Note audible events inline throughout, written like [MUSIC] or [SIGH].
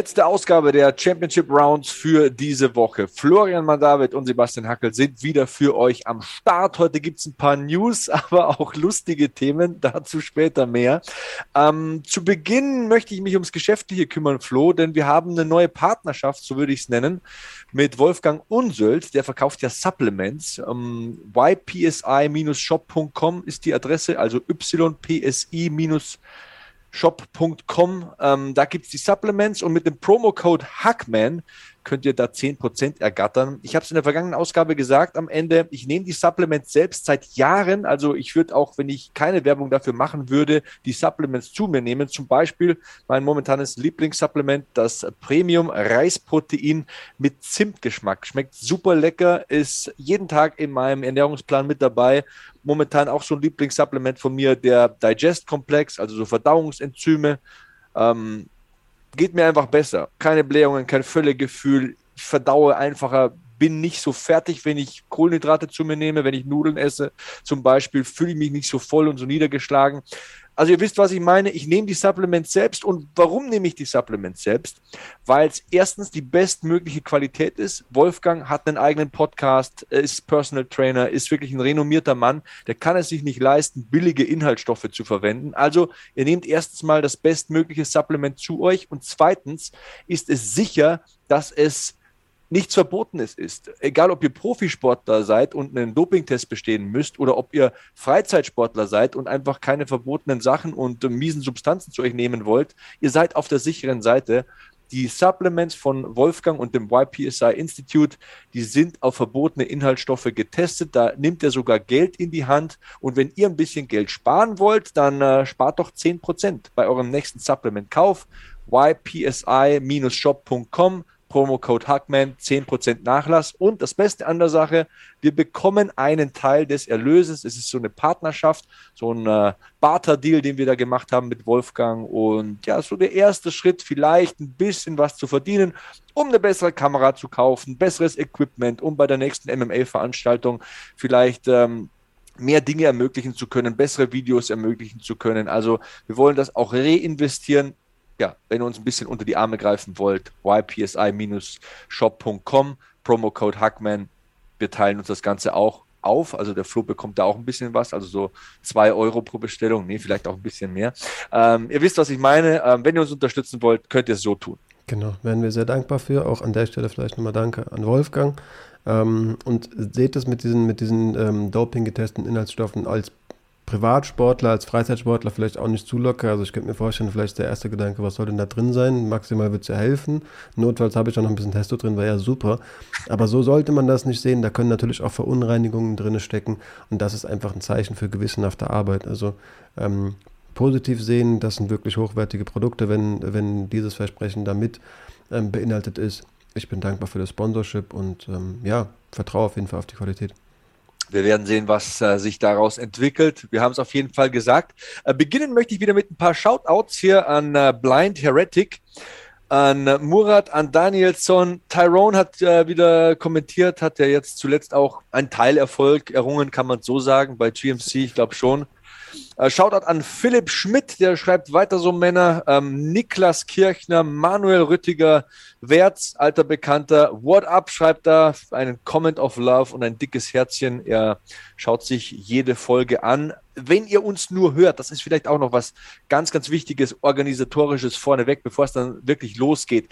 Letzte Ausgabe der Championship Rounds für diese Woche. Florian Mandavid und Sebastian Hackel sind wieder für euch am Start. Heute gibt es ein paar News, [LAUGHS] aber auch lustige Themen. Dazu später mehr. Ähm, zu Beginn möchte ich mich ums Geschäftliche kümmern, Flo, denn wir haben eine neue Partnerschaft, so würde ich es nennen, mit Wolfgang Unsöld. Der verkauft ja Supplements. Ähm, ypsi-shop.com ist die Adresse, also ypsi- shop.com. Ähm, da gibt es die Supplements und mit dem Promo-Code Hackman könnt ihr da 10% ergattern. Ich habe es in der vergangenen Ausgabe gesagt am Ende, ich nehme die Supplements selbst seit Jahren. Also ich würde auch, wenn ich keine Werbung dafür machen würde, die Supplements zu mir nehmen. Zum Beispiel mein momentanes Lieblingssupplement, das Premium Reisprotein mit Zimtgeschmack. Schmeckt super lecker, ist jeden Tag in meinem Ernährungsplan mit dabei momentan auch so ein Lieblingssupplement von mir, der Digest-Komplex, also so Verdauungsenzyme. Ähm, geht mir einfach besser. Keine Blähungen, kein Völlegefühl. Ich verdaue einfacher, bin nicht so fertig, wenn ich Kohlenhydrate zu mir nehme, wenn ich Nudeln esse. Zum Beispiel fühle ich mich nicht so voll und so niedergeschlagen. Also ihr wisst, was ich meine. Ich nehme die Supplements selbst. Und warum nehme ich die Supplements selbst? Weil es erstens die bestmögliche Qualität ist. Wolfgang hat einen eigenen Podcast, ist Personal Trainer, ist wirklich ein renommierter Mann. Der kann es sich nicht leisten, billige Inhaltsstoffe zu verwenden. Also ihr nehmt erstens mal das bestmögliche Supplement zu euch. Und zweitens ist es sicher, dass es nichts Verbotenes ist. Egal, ob ihr Profisportler seid und einen Dopingtest bestehen müsst oder ob ihr Freizeitsportler seid und einfach keine verbotenen Sachen und miesen Substanzen zu euch nehmen wollt, ihr seid auf der sicheren Seite. Die Supplements von Wolfgang und dem YPSI Institute, die sind auf verbotene Inhaltsstoffe getestet. Da nimmt er sogar Geld in die Hand. Und wenn ihr ein bisschen Geld sparen wollt, dann äh, spart doch 10% bei eurem nächsten Supplement-Kauf. ypsi-shop.com Promocode Hackman 10% Nachlass. Und das Beste an der Sache, wir bekommen einen Teil des Erlöses. Es ist so eine Partnerschaft, so ein äh, Barter-Deal, den wir da gemacht haben mit Wolfgang. Und ja, so der erste Schritt, vielleicht ein bisschen was zu verdienen, um eine bessere Kamera zu kaufen, besseres Equipment, um bei der nächsten MMA-Veranstaltung vielleicht. Ähm, mehr Dinge ermöglichen zu können, bessere Videos ermöglichen zu können. Also wir wollen das auch reinvestieren ja, wenn ihr uns ein bisschen unter die Arme greifen wollt, ypsi-shop.com, Promocode Hackman. Wir teilen uns das Ganze auch auf. Also der Flo bekommt da auch ein bisschen was, also so zwei Euro pro Bestellung, nee, vielleicht auch ein bisschen mehr. Ähm, ihr wisst, was ich meine. Ähm, wenn ihr uns unterstützen wollt, könnt ihr es so tun. Genau, wären wir sehr dankbar für. Auch an der Stelle vielleicht nochmal Danke an Wolfgang. Ähm, und seht es mit diesen, mit diesen ähm, doping-getesteten Inhaltsstoffen als Privatsportler, als Freizeitsportler vielleicht auch nicht zu locker. Also ich könnte mir vorstellen, vielleicht der erste Gedanke, was soll denn da drin sein? Maximal wird es ja helfen. Notfalls habe ich auch noch ein bisschen Testo drin, wäre ja super. Aber so sollte man das nicht sehen. Da können natürlich auch Verunreinigungen drin stecken. Und das ist einfach ein Zeichen für gewissenhafte Arbeit. Also ähm, positiv sehen, das sind wirklich hochwertige Produkte, wenn, wenn dieses Versprechen damit ähm, beinhaltet ist. Ich bin dankbar für das Sponsorship und ähm, ja, vertraue auf jeden Fall auf die Qualität. Wir werden sehen, was äh, sich daraus entwickelt. Wir haben es auf jeden Fall gesagt. Äh, beginnen möchte ich wieder mit ein paar Shoutouts hier an äh, Blind Heretic, an Murat, an Danielson. Tyrone hat äh, wieder kommentiert, hat ja jetzt zuletzt auch einen Teilerfolg errungen, kann man so sagen, bei GMC, ich glaube schon. Äh, Shoutout an Philipp Schmidt, der schreibt weiter so Männer. Ähm, Niklas Kirchner, Manuel Rüttiger, Wertz, alter Bekannter. What up schreibt da einen Comment of Love und ein dickes Herzchen. Er schaut sich jede Folge an. Wenn ihr uns nur hört, das ist vielleicht auch noch was ganz, ganz Wichtiges, organisatorisches vorneweg, bevor es dann wirklich losgeht.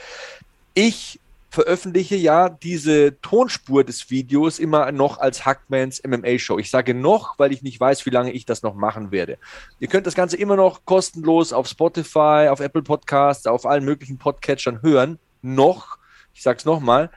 Ich veröffentliche ja diese Tonspur des Videos immer noch als Hackmans MMA Show. Ich sage noch, weil ich nicht weiß, wie lange ich das noch machen werde. Ihr könnt das Ganze immer noch kostenlos auf Spotify, auf Apple Podcasts, auf allen möglichen Podcatchern hören. Noch, ich sage es nochmal.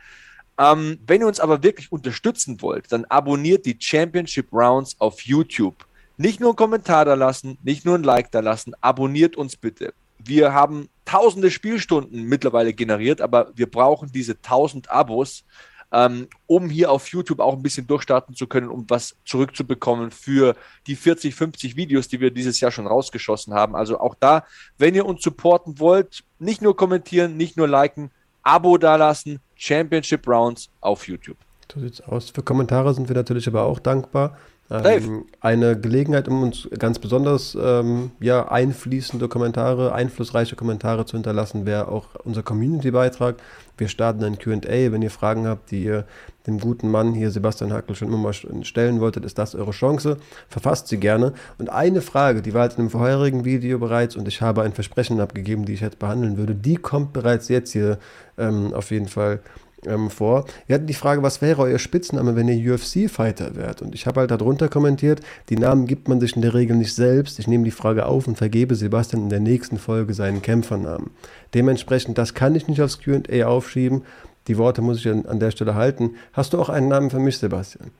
Ähm, wenn ihr uns aber wirklich unterstützen wollt, dann abonniert die Championship Rounds auf YouTube. Nicht nur einen Kommentar da lassen, nicht nur ein Like da lassen, abonniert uns bitte wir haben tausende Spielstunden mittlerweile generiert, aber wir brauchen diese 1000 Abos, ähm, um hier auf YouTube auch ein bisschen durchstarten zu können, um was zurückzubekommen für die 40, 50 Videos, die wir dieses Jahr schon rausgeschossen haben. Also auch da, wenn ihr uns supporten wollt, nicht nur kommentieren, nicht nur liken, Abo dalassen, Championship Rounds auf YouTube. So sieht's aus. Für Kommentare sind wir natürlich aber auch dankbar. Ähm, eine Gelegenheit, um uns ganz besonders ähm, ja, einfließende Kommentare, einflussreiche Kommentare zu hinterlassen, wäre auch unser Community-Beitrag. Wir starten ein QA. Wenn ihr Fragen habt, die ihr dem guten Mann hier, Sebastian Hackel, schon immer mal stellen wolltet, ist das eure Chance. Verfasst sie gerne. Und eine Frage, die war halt in dem vorherigen Video bereits und ich habe ein Versprechen abgegeben, die ich jetzt behandeln würde, die kommt bereits jetzt hier ähm, auf jeden Fall ähm, vor. Wir hatten die Frage, was wäre euer Spitzname, wenn ihr UFC-Fighter wärt? Und ich habe halt darunter kommentiert, die Namen gibt man sich in der Regel nicht selbst. Ich nehme die Frage auf und vergebe Sebastian in der nächsten Folge seinen Kämpfernamen. Dementsprechend, das kann ich nicht aufs QA aufschieben. Die Worte muss ich an, der Stelle halten. Hast du auch einen Namen für mich, Sebastian?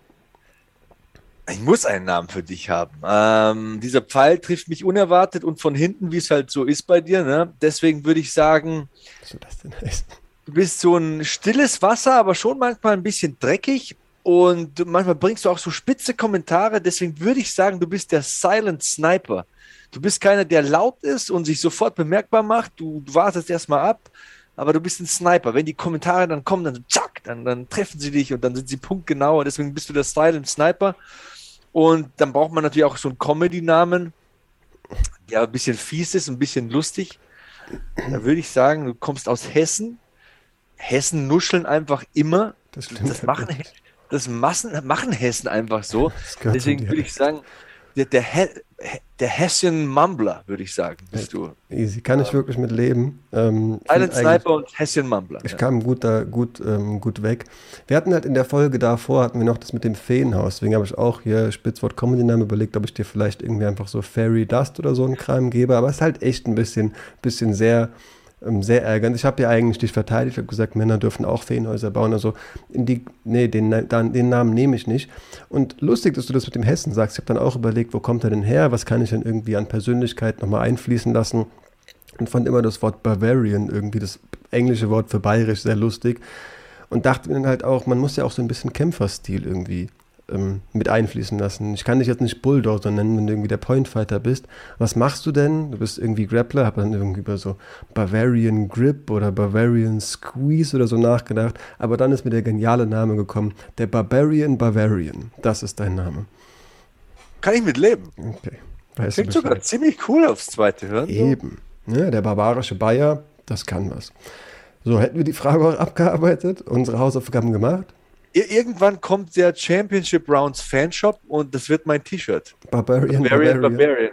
Ich muss einen Namen für dich haben. Ähm, dieser Pfeil trifft mich unerwartet und von hinten, wie es halt so ist bei dir. Ne? Deswegen würde ich sagen, was soll das denn heißen? Du bist so ein stilles Wasser, aber schon manchmal ein bisschen dreckig. Und manchmal bringst du auch so spitze Kommentare. Deswegen würde ich sagen, du bist der Silent Sniper. Du bist keiner, der laut ist und sich sofort bemerkbar macht. Du, wartest erstmal ab, aber du bist ein Sniper. Wenn die Kommentare dann kommen, dann zack, dann, dann treffen sie dich und dann sind sie punktgenau. Deswegen bist du der Silent Sniper. Und dann braucht man natürlich auch so einen Comedy-Namen, der ein bisschen fies ist, ein bisschen lustig. Da würde ich sagen, du kommst aus Hessen Hessen nuscheln einfach immer. Das, das machen, das Massen, machen Hessen einfach so. [LAUGHS] Deswegen würde ich sagen, der, der, der Hessian Mumbler, würde ich sagen, bist du. Easy, kann ich wirklich mit leben. Ähm, Silent Sniper und Hessian Mumbler. Ich ja. kam gut, da, gut, ähm, gut weg. Wir hatten halt in der Folge davor, hatten wir noch das mit dem Feenhaus. Deswegen habe ich auch hier Spitzwort Comedy-Name überlegt, ob ich dir vielleicht irgendwie einfach so Fairy Dust oder so einen Kram gebe. Aber es ist halt echt ein bisschen, bisschen sehr sehr ärgernd. Ich habe ja eigentlich dich verteidigt, habe gesagt, Männer dürfen auch Feenhäuser bauen. Also, die, nee, den, den Namen nehme ich nicht. Und lustig, dass du das mit dem Hessen sagst. Ich habe dann auch überlegt, wo kommt er denn her? Was kann ich denn irgendwie an Persönlichkeit nochmal einfließen lassen? Und fand immer das Wort Bavarian, irgendwie das englische Wort für bayerisch, sehr lustig. Und dachte mir dann halt auch, man muss ja auch so ein bisschen Kämpferstil irgendwie ähm, mit einfließen lassen. Ich kann dich jetzt nicht Bulldozer nennen, wenn du irgendwie der Pointfighter bist. Was machst du denn? Du bist irgendwie Grappler, habe dann irgendwie über so Bavarian Grip oder Bavarian Squeeze oder so nachgedacht. Aber dann ist mir der geniale Name gekommen. Der Barbarian Bavarian. Das ist dein Name. Kann ich mit leben. Okay. Weißt Klingt sogar ziemlich cool aufs zweite Hören. Eben. Ja, der barbarische Bayer, das kann was. So, hätten wir die Frage auch abgearbeitet, unsere Hausaufgaben gemacht? Irgendwann kommt der Championship Rounds Fanshop und das wird mein T-Shirt. Barbarian, Barbarian, Barbarian.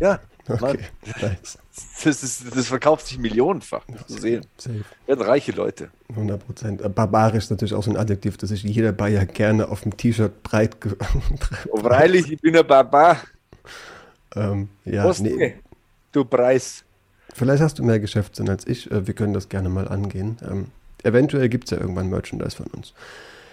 Ja, okay, nice. das, ist, das, verkauft sich millionenfach, du sehen. Safe. Werden reiche Leute. 100 Prozent. Äh, barbarisch ist natürlich auch so ein Adjektiv, das sich jeder Bayer gerne auf dem T-Shirt breit. [LAUGHS] oh, freilich, ich bin ein Barbar. Ähm, ja, nee. Du Preis. Vielleicht hast du mehr Geschäftssinn als ich. Äh, wir können das gerne mal angehen. Ähm, eventuell gibt es ja irgendwann Merchandise von uns.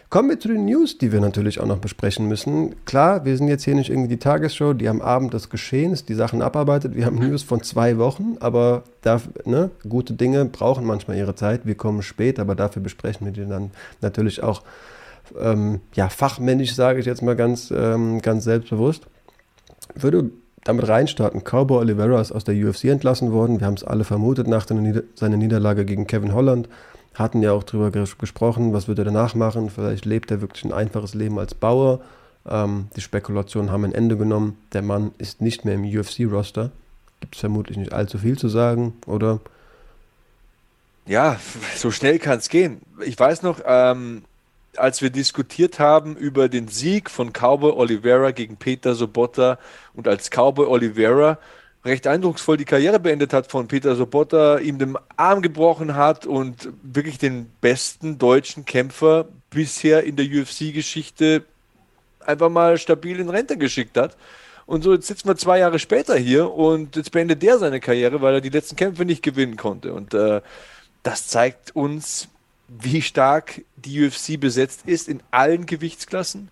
Kommen wir zu den News, die wir natürlich auch noch besprechen müssen. Klar, wir sind jetzt hier nicht irgendwie die Tagesshow, die am Abend des Geschehens die Sachen abarbeitet. Wir haben News von zwei Wochen, aber dafür, ne, gute Dinge brauchen manchmal ihre Zeit. Wir kommen spät, aber dafür besprechen wir die dann natürlich auch ähm, ja, fachmännisch, sage ich jetzt mal ganz, ähm, ganz selbstbewusst. Würde damit reinstarten. Cowboy Oliveira ist aus der UFC entlassen worden. Wir haben es alle vermutet nach seiner Niederlage gegen Kevin Holland hatten ja auch darüber ges gesprochen, was wird er danach machen. Vielleicht lebt er wirklich ein einfaches Leben als Bauer. Ähm, die Spekulationen haben ein Ende genommen. Der Mann ist nicht mehr im UFC-Roster. Gibt es vermutlich nicht allzu viel zu sagen, oder? Ja, so schnell kann es gehen. Ich weiß noch, ähm, als wir diskutiert haben über den Sieg von Cowboy Oliveira gegen Peter Sobotta und als Cowboy Oliveira recht eindrucksvoll die Karriere beendet hat von Peter Sobotta, ihm den Arm gebrochen hat und wirklich den besten deutschen Kämpfer bisher in der UFC-Geschichte einfach mal stabil in Rente geschickt hat. Und so jetzt sitzen wir zwei Jahre später hier und jetzt beendet der seine Karriere, weil er die letzten Kämpfe nicht gewinnen konnte. Und äh, das zeigt uns, wie stark die UFC besetzt ist in allen Gewichtsklassen.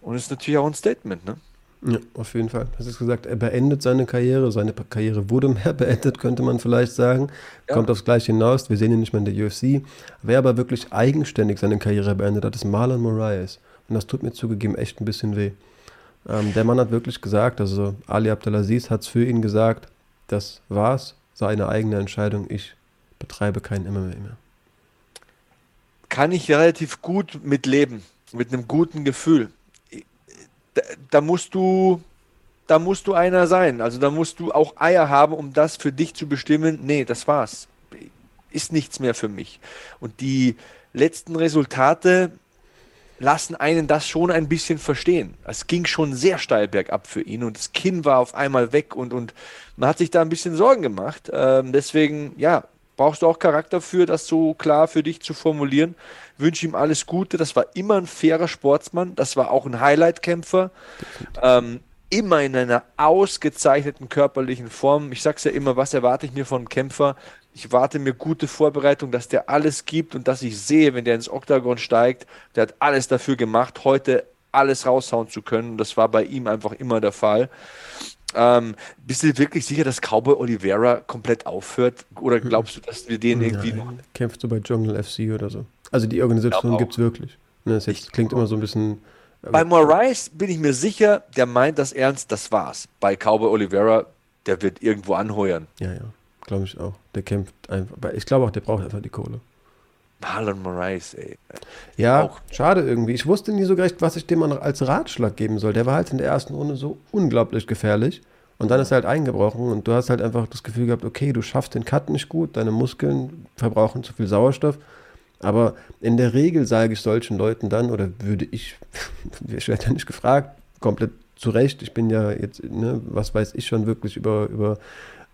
Und ist natürlich auch ein Statement, ne? Ja, auf jeden Fall. Das ist gesagt, er beendet seine Karriere. Seine Karriere wurde mehr [LAUGHS] beendet, könnte man vielleicht sagen. Ja. Kommt aufs Gleiche hinaus. Wir sehen ihn nicht mehr in der UFC. Wer aber wirklich eigenständig seine Karriere beendet hat, ist Marlon Moraes. Und das tut mir zugegeben echt ein bisschen weh. Ähm, der Mann hat wirklich gesagt, also Ali Abdelaziz hat es für ihn gesagt, das war's, seine eigene Entscheidung, ich betreibe kein MMA mehr. Kann ich relativ gut mitleben, mit einem guten Gefühl. Da, da, musst du, da musst du einer sein. Also da musst du auch Eier haben, um das für dich zu bestimmen. Nee, das war's. Ist nichts mehr für mich. Und die letzten Resultate, lassen einen das schon ein bisschen verstehen. Es ging schon sehr steil bergab für ihn und das Kinn war auf einmal weg und, und man hat sich da ein bisschen Sorgen gemacht. Ähm, deswegen, ja, brauchst du auch Charakter für, das so klar für dich zu formulieren. Wünsche ihm alles Gute. Das war immer ein fairer Sportsmann. Das war auch ein Highlight-Kämpfer. Ähm, immer in einer ausgezeichneten körperlichen Form. Ich sag's ja immer, was erwarte ich mir von einem Kämpfer? Ich warte mir gute Vorbereitung, dass der alles gibt und dass ich sehe, wenn der ins Oktagon steigt, der hat alles dafür gemacht, heute alles raushauen zu können. Das war bei ihm einfach immer der Fall. Ähm, bist du wirklich sicher, dass Cowboy Oliveira komplett aufhört? Oder glaubst du, dass wir den irgendwie noch. Kämpfst du bei Jungle FC oder so? Also die Organisation gibt es wirklich. Ne, das jetzt klingt immer so ein bisschen. Äh, bei Moraes bin ich mir sicher, der meint das ernst, das war's. Bei Cowboy Oliveira, der wird irgendwo anheuern. Ja, ja. Glaube ich auch. Der kämpft einfach. Ich glaube auch, der braucht einfach die Kohle. Marlon Moraes, ey. Ja, auch. schade irgendwie. Ich wusste nie so recht, was ich dem als Ratschlag geben soll. Der war halt in der ersten Runde so unglaublich gefährlich. Und dann ist er halt eingebrochen und du hast halt einfach das Gefühl gehabt, okay, du schaffst den Cut nicht gut, deine Muskeln verbrauchen zu viel Sauerstoff. Aber in der Regel sage ich solchen Leuten dann, oder würde ich, [LAUGHS] ich werde ja nicht gefragt, komplett zu Recht, ich bin ja jetzt, ne, was weiß ich schon wirklich über, über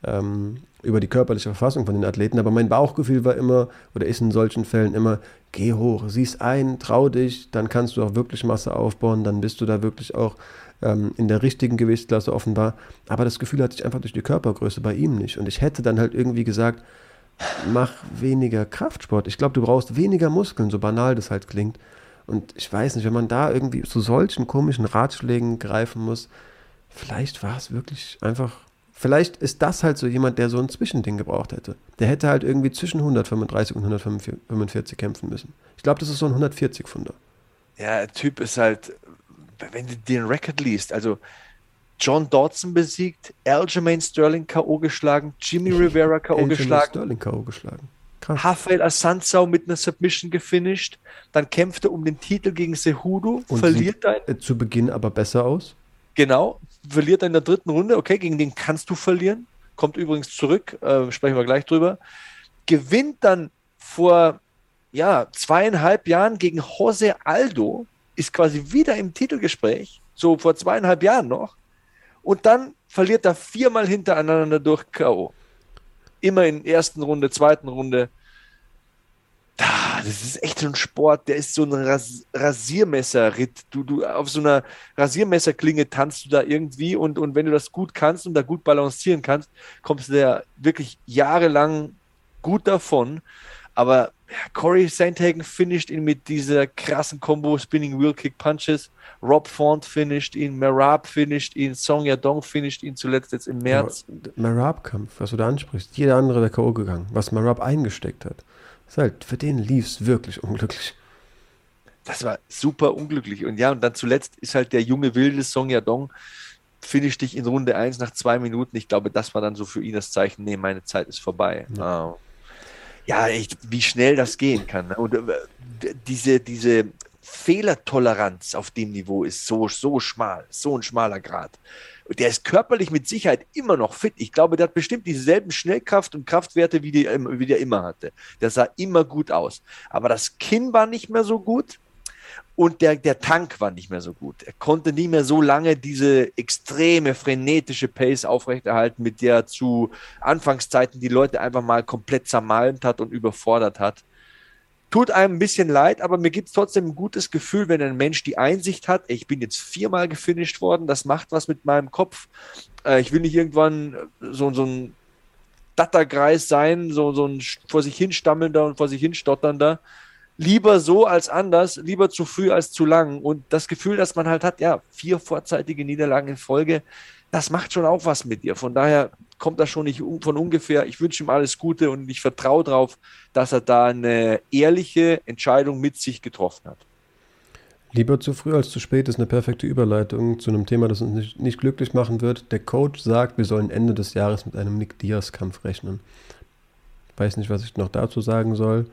ähm, über die körperliche Verfassung von den Athleten, aber mein Bauchgefühl war immer oder ist in solchen Fällen immer, geh hoch, sieh's ein, trau dich, dann kannst du auch wirklich Masse aufbauen, dann bist du da wirklich auch ähm, in der richtigen Gewichtsklasse offenbar. Aber das Gefühl hatte ich einfach durch die Körpergröße bei ihm nicht. Und ich hätte dann halt irgendwie gesagt, mach weniger Kraftsport. Ich glaube, du brauchst weniger Muskeln, so banal das halt klingt. Und ich weiß nicht, wenn man da irgendwie zu solchen komischen Ratschlägen greifen muss, vielleicht war es wirklich einfach Vielleicht ist das halt so jemand, der so ein Zwischending gebraucht hätte. Der hätte halt irgendwie zwischen 135 und 145 kämpfen müssen. Ich glaube, das ist so ein 140 Funder. Ja, der Typ ist halt, wenn du den Record liest, also John Dodson besiegt, Aljamain Sterling K.O. geschlagen, Jimmy [LAUGHS] Rivera K.O. geschlagen. Sterling K.O. geschlagen. Krass. Rafael Asansau mit einer Submission gefinisht. Dann kämpft er um den Titel gegen Sehudo, und verliert dann. Äh, zu Beginn aber besser aus. Genau, verliert er in der dritten Runde. Okay, gegen den kannst du verlieren. Kommt übrigens zurück, äh, sprechen wir gleich drüber. Gewinnt dann vor ja, zweieinhalb Jahren gegen Jose Aldo, ist quasi wieder im Titelgespräch, so vor zweieinhalb Jahren noch. Und dann verliert er viermal hintereinander durch K.O. Immer in ersten Runde, zweiten Runde das ist echt so ein Sport, der ist so ein Ras Rasiermesserritt. Du, du, auf so einer Rasiermesserklinge tanzt du da irgendwie und, und wenn du das gut kannst und da gut balancieren kannst, kommst du da wirklich jahrelang gut davon. Aber Corey Sandhagen finisht ihn mit dieser krassen Combo Spinning Wheel Kick Punches. Rob Font finisht ihn, Marab finisht ihn, Song Yadong finisht ihn zuletzt jetzt im März. Marab-Kampf, was du da ansprichst, jeder andere wäre K.O. gegangen, was Marab eingesteckt hat. Ist halt, für den lief es wirklich unglücklich. Das war super unglücklich. Und ja, und dann zuletzt ist halt der junge wilde Song Yadong, finish dich in Runde 1 nach zwei Minuten. Ich glaube, das war dann so für ihn das Zeichen, nee, meine Zeit ist vorbei. Ja, ja echt, wie schnell das gehen kann. Ne? Und äh, diese, diese Fehlertoleranz auf dem Niveau ist so, so schmal, so ein schmaler Grad der ist körperlich mit Sicherheit immer noch fit. Ich glaube, der hat bestimmt dieselben Schnellkraft und Kraftwerte, wie, die, wie der immer hatte. Der sah immer gut aus. Aber das Kinn war nicht mehr so gut und der, der Tank war nicht mehr so gut. Er konnte nie mehr so lange diese extreme, frenetische Pace aufrechterhalten, mit der er zu Anfangszeiten die Leute einfach mal komplett zermalmt hat und überfordert hat. Tut einem ein bisschen leid, aber mir gibt es trotzdem ein gutes Gefühl, wenn ein Mensch die Einsicht hat, ich bin jetzt viermal gefinisht worden, das macht was mit meinem Kopf. Äh, ich will nicht irgendwann so, so ein Datterkreis sein, so, so ein vor sich hin stammelnder und vor sich hin stotternder. lieber so als anders, lieber zu früh als zu lang. Und das Gefühl, dass man halt hat, ja, vier vorzeitige Niederlagen in Folge, das macht schon auch was mit dir. Von daher kommt das schon nicht von ungefähr. Ich wünsche ihm alles Gute und ich vertraue darauf, dass er da eine ehrliche Entscheidung mit sich getroffen hat. Lieber zu früh als zu spät ist eine perfekte Überleitung zu einem Thema, das uns nicht, nicht glücklich machen wird. Der Coach sagt, wir sollen Ende des Jahres mit einem Nick Diaz-Kampf rechnen. Weiß nicht, was ich noch dazu sagen soll.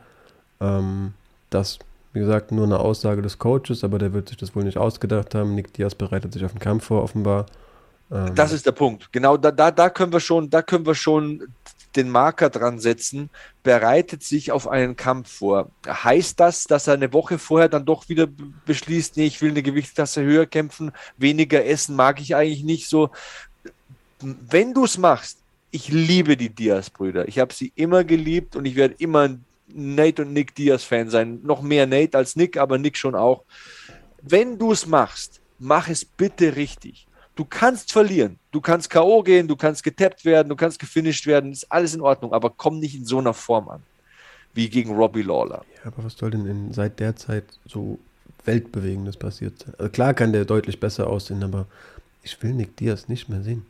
Ähm, das, wie gesagt, nur eine Aussage des Coaches, aber der wird sich das wohl nicht ausgedacht haben. Nick Diaz bereitet sich auf den Kampf vor, offenbar. Ähm, das ist der Punkt. Genau, da, da, da können wir schon, da können wir schon den Marker dran setzen, bereitet sich auf einen Kampf vor. Heißt das, dass er eine Woche vorher dann doch wieder beschließt, nee, ich will eine Gewichtsklasse höher kämpfen, weniger essen mag ich eigentlich nicht so. Wenn du es machst, ich liebe die Diaz-Brüder. Ich habe sie immer geliebt und ich werde immer ein Nate und Nick Diaz-Fan sein. Noch mehr Nate als Nick, aber Nick schon auch. Wenn du es machst, mach es bitte richtig. Du kannst verlieren. Du kannst K.O. gehen, du kannst getappt werden, du kannst gefinisht werden, ist alles in Ordnung, aber komm nicht in so einer Form an. Wie gegen Robbie Lawler. Ja, aber was soll denn in, seit der Zeit so Weltbewegendes passiert sein? Also klar kann der deutlich besser aussehen, aber ich will Nick Diaz nicht mehr sehen.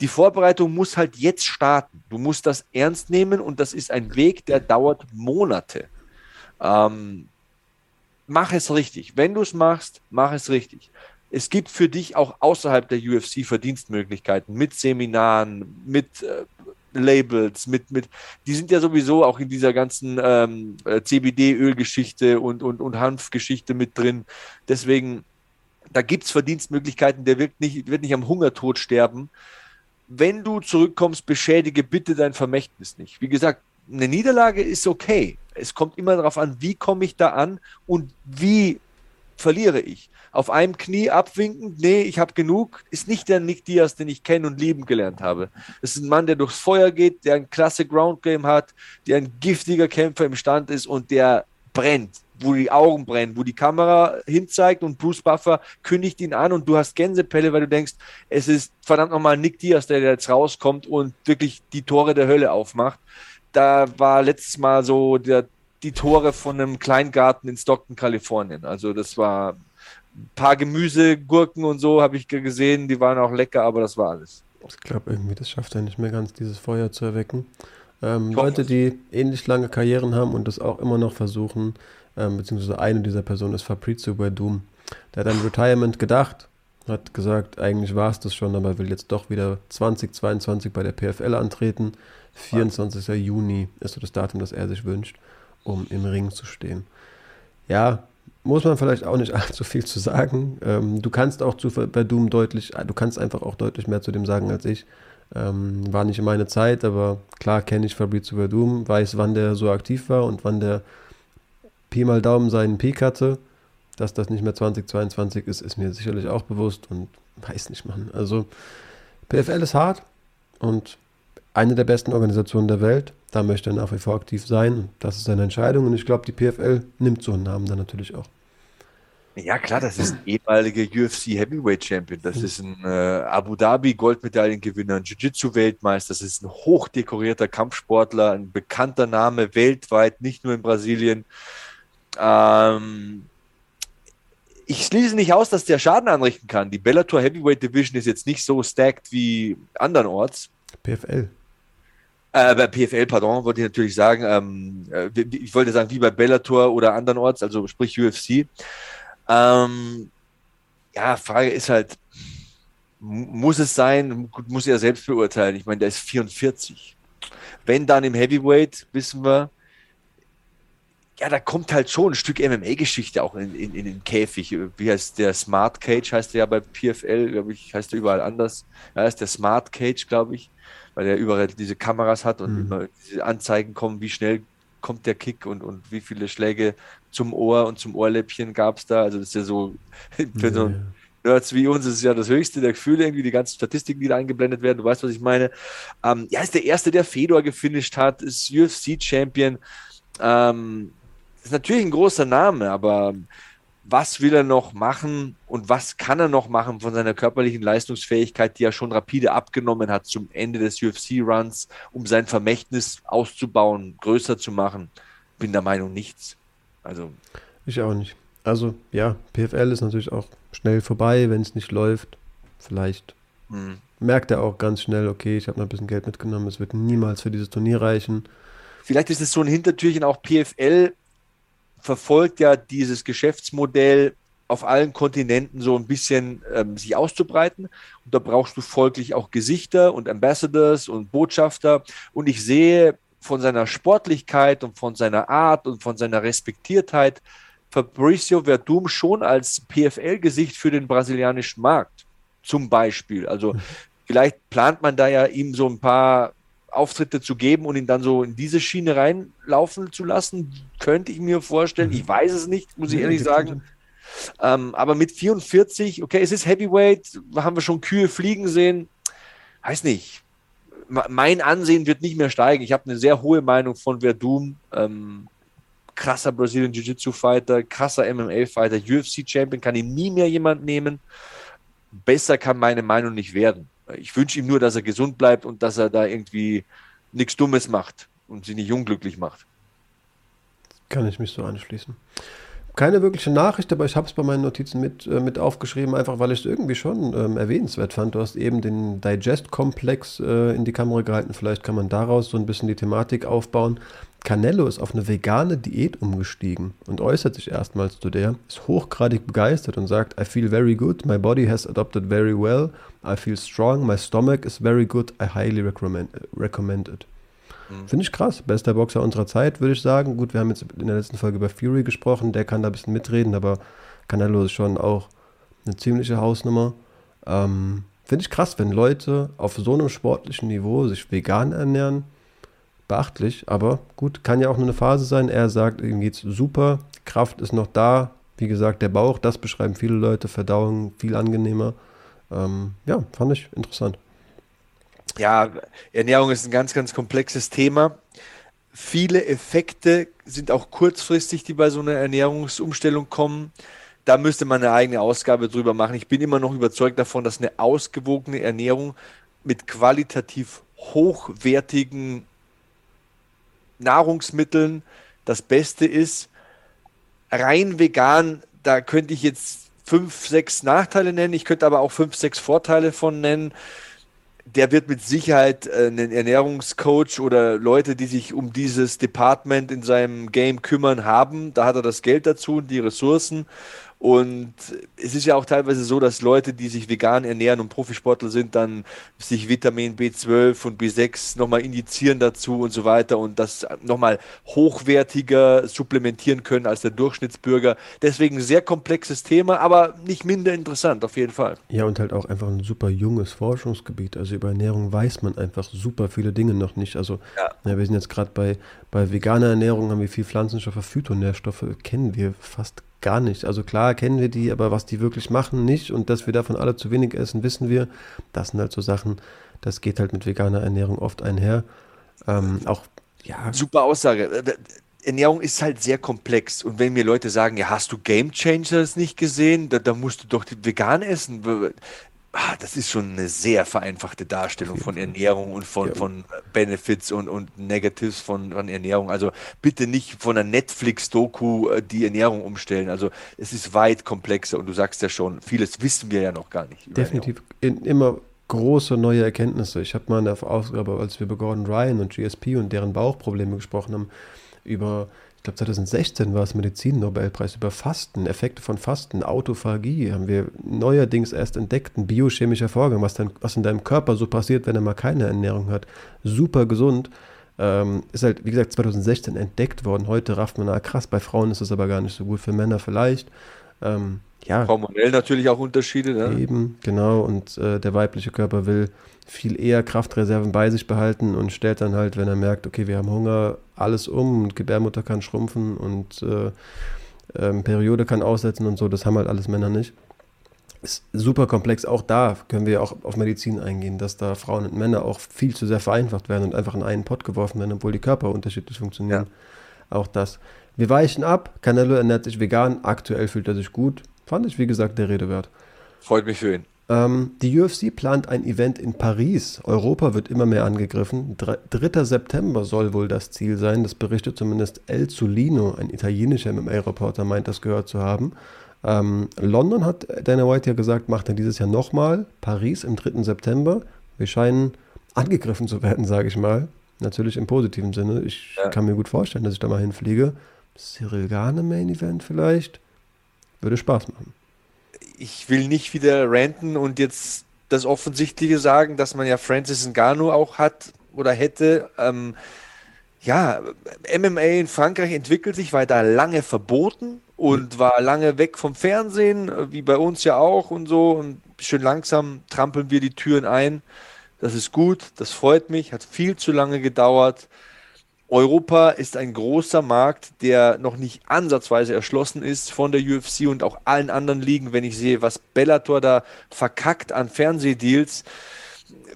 Die Vorbereitung muss halt jetzt starten. Du musst das ernst nehmen und das ist ein Weg, der dauert Monate. Ähm, mach es richtig. Wenn du es machst, mach es richtig es gibt für dich auch außerhalb der UFC Verdienstmöglichkeiten mit Seminaren, mit äh, Labels, mit, mit, die sind ja sowieso auch in dieser ganzen ähm, äh, CBD-Ölgeschichte und, und, und Hanfgeschichte mit drin. Deswegen, da gibt es Verdienstmöglichkeiten, der wird nicht, wird nicht am Hungertod sterben. Wenn du zurückkommst, beschädige bitte dein Vermächtnis nicht. Wie gesagt, eine Niederlage ist okay. Es kommt immer darauf an, wie komme ich da an und wie verliere ich auf einem Knie abwinkend, nee, ich habe genug, ist nicht der Nick Diaz, den ich kennen und lieben gelernt habe. Es ist ein Mann, der durchs Feuer geht, der ein klasse Ground Game hat, der ein giftiger Kämpfer im Stand ist und der brennt, wo die Augen brennen, wo die Kamera hinzeigt und Bruce Buffer kündigt ihn an und du hast Gänsepelle, weil du denkst, es ist verdammt nochmal Nick Diaz, der jetzt rauskommt und wirklich die Tore der Hölle aufmacht. Da war letztes Mal so der, die Tore von einem Kleingarten in Stockton, Kalifornien. Also das war paar Gemüse, Gurken und so habe ich gesehen, die waren auch lecker, aber das war alles. Ich glaube irgendwie, das schafft er nicht mehr ganz, dieses Feuer zu erwecken. Ähm, Leute, die ähnlich lange Karrieren haben und das auch immer noch versuchen, ähm, beziehungsweise eine dieser Personen ist Fabrizio Doom. Der hat an Retirement gedacht, hat gesagt, eigentlich war es das schon, aber will jetzt doch wieder 2022 bei der PFL antreten. 24. Was? Juni ist so das Datum, das er sich wünscht, um im Ring zu stehen. Ja, muss man vielleicht auch nicht [LAUGHS] allzu viel zu sagen. Ähm, du kannst auch zu, Doom deutlich, du kannst einfach auch deutlich mehr zu dem sagen als ich. Ähm, war nicht in meine Zeit, aber klar kenne ich Fabrizio Verdum, weiß, wann der so aktiv war und wann der Pi mal Daumen seinen Peak hatte. Dass das nicht mehr 2022 ist, ist mir sicherlich auch bewusst und weiß nicht, Mann. Also PFL ist hart und eine der besten Organisationen der Welt. Da möchte er nach wie vor aktiv sein. Das ist seine Entscheidung. Und ich glaube, die PFL nimmt so einen Namen dann natürlich auch. Ja, klar, das ist ein ehemaliger UFC Heavyweight Champion. Das ist ein äh, Abu Dhabi Goldmedaillengewinner, ein Jiu-Jitsu-Weltmeister. Das ist ein hochdekorierter Kampfsportler, ein bekannter Name weltweit, nicht nur in Brasilien. Ähm, ich schließe nicht aus, dass der Schaden anrichten kann. Die Bellator Heavyweight Division ist jetzt nicht so stacked wie andernorts. PFL. Äh, bei PFL, pardon, wollte ich natürlich sagen, ähm, äh, ich wollte sagen, wie bei Bellator oder andernorts, also sprich UFC. Ähm, ja, Frage ist halt, muss es sein, muss er selbst beurteilen. Ich meine, der ist 44. Wenn dann im Heavyweight, wissen wir, ja, da kommt halt schon ein Stück MMA-Geschichte auch in, in, in, den Käfig. Wie heißt der Smart Cage, heißt der ja bei PFL, glaube ich, heißt der überall anders. Ja, ist der Smart Cage, glaube ich weil er überall diese Kameras hat und mhm. immer diese Anzeigen kommen, wie schnell kommt der Kick und, und wie viele Schläge zum Ohr und zum Ohrläppchen gab es da. Also das ist ja so, [LAUGHS] für so Nerds wie uns ist es ja das höchste der Gefühle, irgendwie die ganzen Statistiken, die da eingeblendet werden, du weißt, was ich meine. Ähm, ja, ist der Erste, der Fedor gefinisht hat, ist UFC-Champion. Ähm, ist natürlich ein großer Name, aber was will er noch machen und was kann er noch machen von seiner körperlichen Leistungsfähigkeit, die er schon rapide abgenommen hat zum Ende des UFC-Runs, um sein Vermächtnis auszubauen, größer zu machen? Bin der Meinung nichts. Also. Ich auch nicht. Also, ja, PFL ist natürlich auch schnell vorbei, wenn es nicht läuft. Vielleicht hm. merkt er auch ganz schnell, okay, ich habe noch ein bisschen Geld mitgenommen, es wird niemals für dieses Turnier reichen. Vielleicht ist es so ein Hintertürchen, auch PFL verfolgt ja dieses Geschäftsmodell auf allen Kontinenten so ein bisschen ähm, sich auszubreiten. Und da brauchst du folglich auch Gesichter und Ambassadors und Botschafter. Und ich sehe von seiner Sportlichkeit und von seiner Art und von seiner Respektiertheit Fabricio Verdum schon als PFL-Gesicht für den brasilianischen Markt. Zum Beispiel. Also mhm. vielleicht plant man da ja ihm so ein paar Auftritte zu geben und ihn dann so in diese Schiene reinlaufen zu lassen, könnte ich mir vorstellen. Ich mhm. weiß es nicht, muss ich ehrlich sagen. Ähm, aber mit 44, okay, es ist Heavyweight, haben wir schon Kühe fliegen sehen. Weiß nicht. Mein Ansehen wird nicht mehr steigen. Ich habe eine sehr hohe Meinung von Verdum. Ähm, krasser Brazilian Jiu-Jitsu-Fighter, krasser MMA-Fighter, UFC-Champion, kann ihn nie mehr jemand nehmen. Besser kann meine Meinung nicht werden. Ich wünsche ihm nur, dass er gesund bleibt und dass er da irgendwie nichts Dummes macht und sie nicht unglücklich macht. Kann ich mich so anschließen. Keine wirkliche Nachricht, aber ich habe es bei meinen Notizen mit, äh, mit aufgeschrieben, einfach weil ich es irgendwie schon ähm, erwähnenswert fand. Du hast eben den Digest-Komplex äh, in die Kamera gehalten. Vielleicht kann man daraus so ein bisschen die Thematik aufbauen. Canelo ist auf eine vegane Diät umgestiegen und äußert sich erstmals zu der, ist hochgradig begeistert und sagt, I feel very good, my body has adopted very well, I feel strong, my stomach is very good, I highly recommend, recommend it. Mhm. Finde ich krass. Bester Boxer unserer Zeit, würde ich sagen. Gut, wir haben jetzt in der letzten Folge über Fury gesprochen, der kann da ein bisschen mitreden, aber Canelo ist schon auch eine ziemliche Hausnummer. Ähm, Finde ich krass, wenn Leute auf so einem sportlichen Niveau sich vegan ernähren beachtlich, aber gut, kann ja auch nur eine Phase sein. Er sagt, ihm geht's super, Kraft ist noch da. Wie gesagt, der Bauch, das beschreiben viele Leute, Verdauung viel angenehmer. Ähm, ja, fand ich interessant. Ja, Ernährung ist ein ganz, ganz komplexes Thema. Viele Effekte sind auch kurzfristig, die bei so einer Ernährungsumstellung kommen. Da müsste man eine eigene Ausgabe drüber machen. Ich bin immer noch überzeugt davon, dass eine ausgewogene Ernährung mit qualitativ hochwertigen Nahrungsmitteln das Beste ist. Rein vegan, da könnte ich jetzt fünf, sechs Nachteile nennen. Ich könnte aber auch fünf, sechs Vorteile von nennen. Der wird mit Sicherheit äh, einen Ernährungscoach oder Leute, die sich um dieses Department in seinem Game kümmern, haben. Da hat er das Geld dazu und die Ressourcen. Und es ist ja auch teilweise so, dass Leute, die sich vegan ernähren und Profisportler sind, dann sich Vitamin B12 und B6 nochmal injizieren dazu und so weiter und das nochmal hochwertiger supplementieren können als der Durchschnittsbürger. Deswegen ein sehr komplexes Thema, aber nicht minder interessant, auf jeden Fall. Ja, und halt auch einfach ein super junges Forschungsgebiet. Also über Ernährung weiß man einfach super viele Dinge noch nicht. Also ja. Ja, wir sind jetzt gerade bei, bei veganer Ernährung, haben wir viel Pflanzenstoffe, Phytonährstoffe, kennen wir fast gar nicht. Also klar kennen wir die, aber was die wirklich machen, nicht. Und dass wir davon alle zu wenig essen, wissen wir. Das sind halt so Sachen, das geht halt mit veganer Ernährung oft einher. Ähm, auch, ja. Super Aussage. Äh, Ernährung ist halt sehr komplex. Und wenn mir Leute sagen, ja, hast du Game Changers nicht gesehen? Da, da musst du doch vegan essen. Ah, das ist schon eine sehr vereinfachte Darstellung von Ernährung und von, ja. von Benefits und, und Negatives von, von Ernährung. Also bitte nicht von einer Netflix-Doku äh, die Ernährung umstellen. Also es ist weit komplexer und du sagst ja schon, vieles wissen wir ja noch gar nicht. Definitiv in, immer große neue Erkenntnisse. Ich habe mal in der Ausgabe, als wir über Gordon Ryan und GSP und deren Bauchprobleme gesprochen haben, über ich glaube 2016 war es Medizin-Nobelpreis über Fasten, Effekte von Fasten, Autophagie, haben wir neuerdings erst entdeckt, ein biochemischer Vorgang, was, dann, was in deinem Körper so passiert, wenn er mal keine Ernährung hat. Super gesund. Ähm, ist halt, wie gesagt, 2016 entdeckt worden. Heute rafft man, na krass, bei Frauen ist es aber gar nicht so gut, für Männer vielleicht. Ähm, ja. Hormonell natürlich auch Unterschiede. Ne? Eben, genau. Und äh, der weibliche Körper will viel eher Kraftreserven bei sich behalten und stellt dann halt, wenn er merkt, okay, wir haben Hunger, alles um und Gebärmutter kann schrumpfen und äh, ähm, Periode kann aussetzen und so. Das haben halt alles Männer nicht. Ist super komplex. Auch da können wir auch auf Medizin eingehen, dass da Frauen und Männer auch viel zu sehr vereinfacht werden und einfach in einen Pott geworfen werden, obwohl die Körper unterschiedlich funktionieren. Ja. Auch das. Wir weichen ab. Canelo ernährt sich vegan. Aktuell fühlt er sich gut. Fand ich, wie gesagt, der Rede wert. Freut mich für ihn. Ähm, die UFC plant ein Event in Paris. Europa wird immer mehr angegriffen. 3. September soll wohl das Ziel sein. Das berichtet zumindest El Zulino, ein italienischer MMA-Reporter, meint das gehört zu haben. Ähm, London hat Dana White ja gesagt, macht er dieses Jahr nochmal. Paris im 3. September. Wir scheinen angegriffen zu werden, [LAUGHS] sage ich mal. Natürlich im positiven Sinne. Ich ja. kann mir gut vorstellen, dass ich da mal hinfliege. Cyril Gane Main Event vielleicht. Würde Spaß machen. Ich will nicht wieder ranten und jetzt das Offensichtliche sagen, dass man ja Francis Ngannou auch hat oder hätte. Ähm, ja, MMA in Frankreich entwickelt sich, war da lange verboten und war lange weg vom Fernsehen, wie bei uns ja auch und so. Und schön langsam trampeln wir die Türen ein. Das ist gut, das freut mich, hat viel zu lange gedauert. Europa ist ein großer Markt, der noch nicht ansatzweise erschlossen ist von der UFC und auch allen anderen Ligen. Wenn ich sehe, was Bellator da verkackt an Fernsehdeals,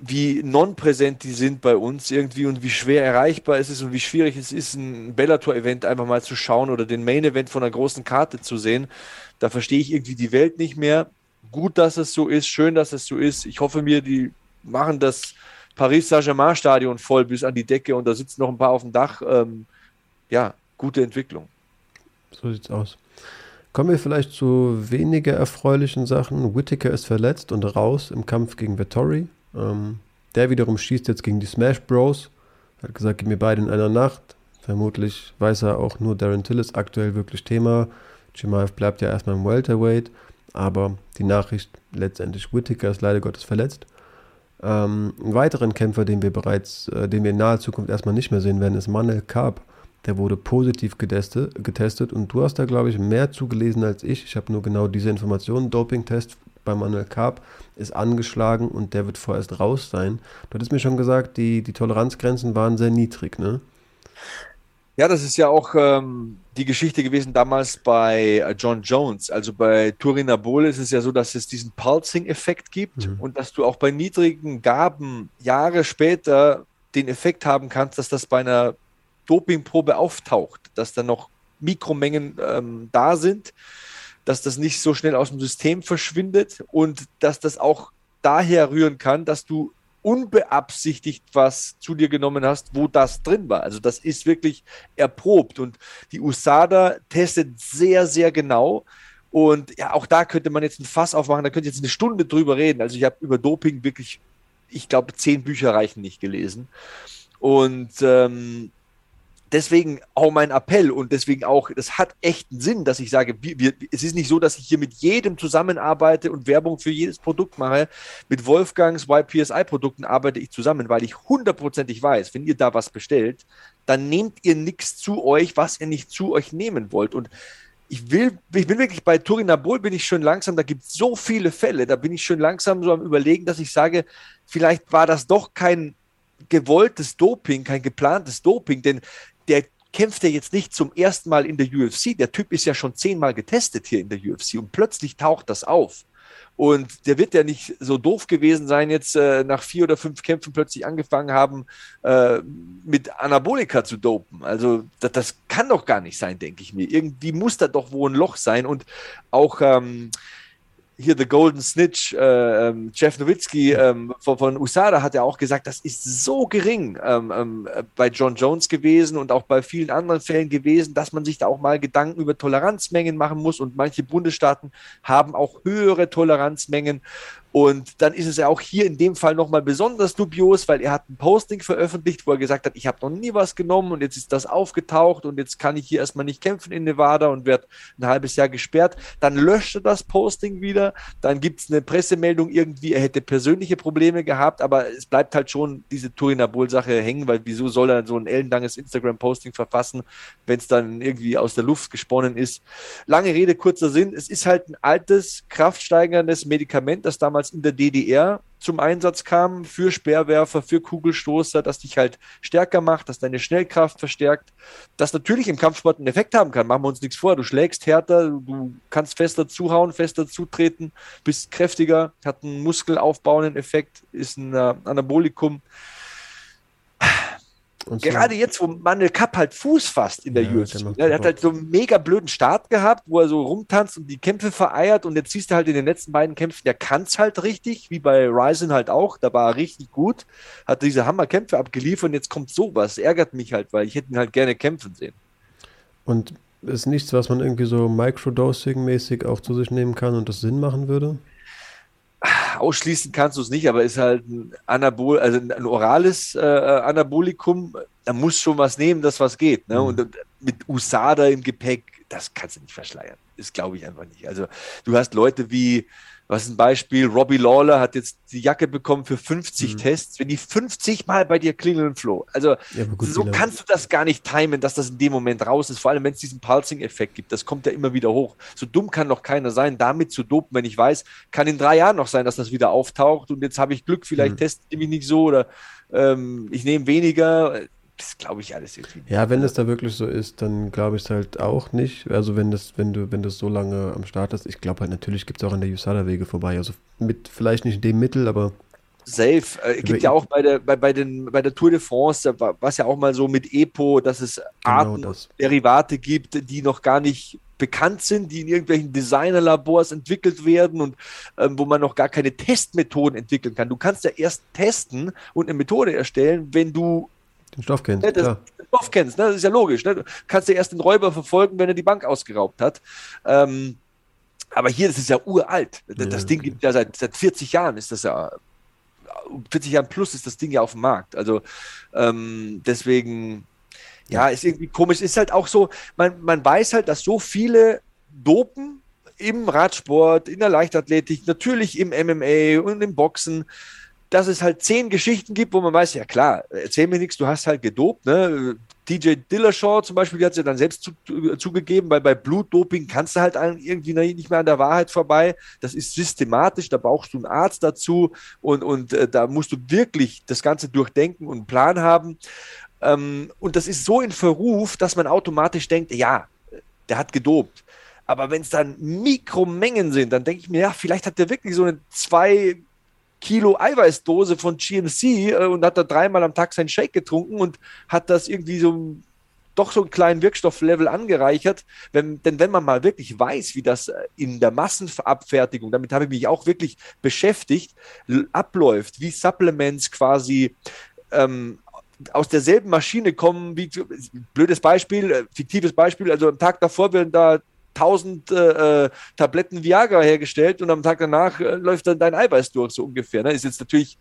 wie non-präsent die sind bei uns irgendwie und wie schwer erreichbar es ist und wie schwierig es ist, ein Bellator-Event einfach mal zu schauen oder den Main-Event von einer großen Karte zu sehen. Da verstehe ich irgendwie die Welt nicht mehr. Gut, dass es so ist, schön, dass es so ist. Ich hoffe mir, die machen das Paris Saint-Germain-Stadion voll bis an die Decke und da sitzen noch ein paar auf dem Dach. Ähm, ja, gute Entwicklung. So sieht's aus. Kommen wir vielleicht zu weniger erfreulichen Sachen. Whittaker ist verletzt und raus im Kampf gegen Vettori. Ähm, der wiederum schießt jetzt gegen die Smash Bros. Hat gesagt, gib mir beide in einer Nacht. Vermutlich weiß er auch nur Darren Till ist aktuell wirklich Thema. Chimaev bleibt ja erstmal im Welterweight. Aber die Nachricht letztendlich, Whittaker ist leider Gottes verletzt. Ähm, einen weiteren Kämpfer, den wir bereits, äh, den wir in naher Zukunft erstmal nicht mehr sehen werden, ist Manel Karp. Der wurde positiv getestet, getestet und du hast da, glaube ich, mehr zugelesen als ich. Ich habe nur genau diese Informationen. Doping-Test bei Manuel Karp ist angeschlagen und der wird vorerst raus sein. Du hattest mir schon gesagt, die, die Toleranzgrenzen waren sehr niedrig, ne? Ja, das ist ja auch ähm, die Geschichte gewesen damals bei äh, John Jones. Also bei Turinabol ist es ja so, dass es diesen Pulsing-Effekt gibt mhm. und dass du auch bei niedrigen Gaben Jahre später den Effekt haben kannst, dass das bei einer Dopingprobe auftaucht, dass da noch Mikromengen ähm, da sind, dass das nicht so schnell aus dem System verschwindet und dass das auch daher rühren kann, dass du unbeabsichtigt was zu dir genommen hast, wo das drin war. Also das ist wirklich erprobt und die USADA testet sehr, sehr genau. Und ja, auch da könnte man jetzt ein Fass aufmachen, da könnte ich jetzt eine Stunde drüber reden. Also ich habe über Doping wirklich, ich glaube, zehn Bücher reichen nicht gelesen. Und ähm, deswegen auch mein Appell und deswegen auch, das hat echten Sinn, dass ich sage, wir, wir, es ist nicht so, dass ich hier mit jedem zusammenarbeite und Werbung für jedes Produkt mache. Mit Wolfgangs YPSI-Produkten arbeite ich zusammen, weil ich hundertprozentig weiß, wenn ihr da was bestellt, dann nehmt ihr nichts zu euch, was ihr nicht zu euch nehmen wollt. Und ich will, ich bin wirklich bei Turinabol bin ich schon langsam, da gibt es so viele Fälle, da bin ich schon langsam so am überlegen, dass ich sage, vielleicht war das doch kein gewolltes Doping, kein geplantes Doping, denn der kämpft ja jetzt nicht zum ersten Mal in der UFC. Der Typ ist ja schon zehnmal getestet hier in der UFC und plötzlich taucht das auf. Und der wird ja nicht so doof gewesen sein, jetzt äh, nach vier oder fünf Kämpfen plötzlich angefangen haben, äh, mit Anabolika zu dopen. Also das, das, kann doch gar nicht sein, denke ich mir. Irgendwie muss da doch wohl ein Loch sein. Und auch ähm, hier The Golden Snitch, äh, ähm, Jeff Nowitzki ähm, von, von, USADA hat ja auch gesagt, das ist so gering ähm, ähm, bei John Jones gewesen und auch bei vielen anderen Fällen gewesen, dass man sich da auch mal Gedanken über Toleranzmengen machen muss. Und manche Bundesstaaten haben auch höhere Toleranzmengen und dann ist es ja auch hier in dem Fall nochmal besonders dubios, weil er hat ein Posting veröffentlicht, wo er gesagt hat, ich habe noch nie was genommen und jetzt ist das aufgetaucht und jetzt kann ich hier erstmal nicht kämpfen in Nevada und werde ein halbes Jahr gesperrt. Dann löscht er das Posting wieder, dann gibt es eine Pressemeldung irgendwie, er hätte persönliche Probleme gehabt, aber es bleibt halt schon diese Turinabol-Sache hängen, weil wieso soll er so ein ellenlanges Instagram-Posting verfassen, wenn es dann irgendwie aus der Luft gesponnen ist. Lange Rede, kurzer Sinn, es ist halt ein altes, kraftsteigerndes Medikament, das damals damals in der DDR zum Einsatz kam für Speerwerfer, für Kugelstoßer, das dich halt stärker macht, das deine Schnellkraft verstärkt, das natürlich im Kampfsport einen Effekt haben kann. Machen wir uns nichts vor. Du schlägst härter, du kannst fester zuhauen, fester zutreten, bist kräftiger, hat einen muskelaufbauenden Effekt, ist ein äh, Anabolikum. Und gerade jetzt, wo Manuel Kapp halt Fuß fasst in der ja, UFC. Der, der hat halt so einen mega blöden Start gehabt, wo er so rumtanzt und die Kämpfe vereiert und jetzt siehst du halt in den letzten beiden Kämpfen, der kann es halt richtig, wie bei Ryzen halt auch, da war er richtig gut, hat diese Hammerkämpfe abgeliefert und jetzt kommt sowas, ärgert mich halt, weil ich hätte ihn halt gerne kämpfen sehen. Und ist nichts, was man irgendwie so Microdosing-mäßig auch zu sich nehmen kann und das Sinn machen würde? Ausschließen kannst du es nicht, aber ist halt ein Anabol, also ein orales äh, Anabolikum. Da muss schon was nehmen, das was geht. Ne? Mhm. Und mit USADA im Gepäck, das kannst du nicht verschleiern. Das glaube ich einfach nicht. Also du hast Leute wie was ein Beispiel, Robbie Lawler hat jetzt die Jacke bekommen für 50 mhm. Tests. Wenn die 50 Mal bei dir klingeln, Flo. Also ja, gut, so kannst du das gar nicht timen, dass das in dem Moment raus ist. Vor allem, wenn es diesen Pulsing-Effekt gibt. Das kommt ja immer wieder hoch. So dumm kann noch keiner sein, damit zu dopen, wenn ich weiß, kann in drei Jahren noch sein, dass das wieder auftaucht und jetzt habe ich Glück, vielleicht mhm. testet die mich nicht so oder ähm, ich nehme weniger das glaube ich alles irgendwie. Ja, wenn es da wirklich so ist, dann glaube ich es halt auch nicht. Also wenn das, wenn du, wenn du so lange am Start hast, ich glaube halt natürlich gibt es auch an der USADA Wege vorbei. Also mit vielleicht nicht in dem Mittel, aber Safe. Äh, gibt ja auch bei der, bei, bei, den, bei der Tour de France, war es ja auch mal so mit EPO, dass es genau Arten das. Derivate gibt, die noch gar nicht bekannt sind, die in irgendwelchen Designerlabors entwickelt werden und ähm, wo man noch gar keine Testmethoden entwickeln kann. Du kannst ja erst testen und eine Methode erstellen, wenn du den Stoff kennst. Ne, das, den Stoff kennst, ne? das ist ja logisch. Ne? Du kannst ja erst den Räuber verfolgen, wenn er die Bank ausgeraubt hat. Ähm, aber hier, das ist ja uralt. Das ja, Ding gibt ja seit, seit 40 Jahren, ist das ja 40 Jahren plus ist das Ding ja auf dem Markt. Also ähm, deswegen, ja, ist irgendwie komisch. Ist halt auch so, man, man weiß halt, dass so viele dopen im Radsport, in der Leichtathletik, natürlich im MMA und im Boxen dass es halt zehn Geschichten gibt, wo man weiß, ja klar, erzähl mir nichts, du hast halt gedopt, ne? DJ Dillashaw zum Beispiel, die hat es ja dann selbst zu, zugegeben, weil bei Blutdoping kannst du halt irgendwie nicht mehr an der Wahrheit vorbei. Das ist systematisch, da brauchst du einen Arzt dazu und, und äh, da musst du wirklich das Ganze durchdenken und einen Plan haben. Ähm, und das ist so in Verruf, dass man automatisch denkt, ja, der hat gedopt. Aber wenn es dann Mikromengen sind, dann denke ich mir, ja, vielleicht hat der wirklich so eine zwei Kilo Eiweißdose von GMC äh, und hat da dreimal am Tag seinen Shake getrunken und hat das irgendwie so doch so einen kleinen Wirkstofflevel angereichert. Wenn, denn wenn man mal wirklich weiß, wie das äh, in der Massenabfertigung, damit habe ich mich auch wirklich beschäftigt, abläuft, wie Supplements quasi ähm, aus derselben Maschine kommen, wie blödes Beispiel, äh, fiktives Beispiel, also am Tag davor werden da 1000 äh, äh, Tabletten Viagra hergestellt und am Tag danach äh, läuft dann dein Eiweiß durch, so ungefähr. Ne? Ist jetzt natürlich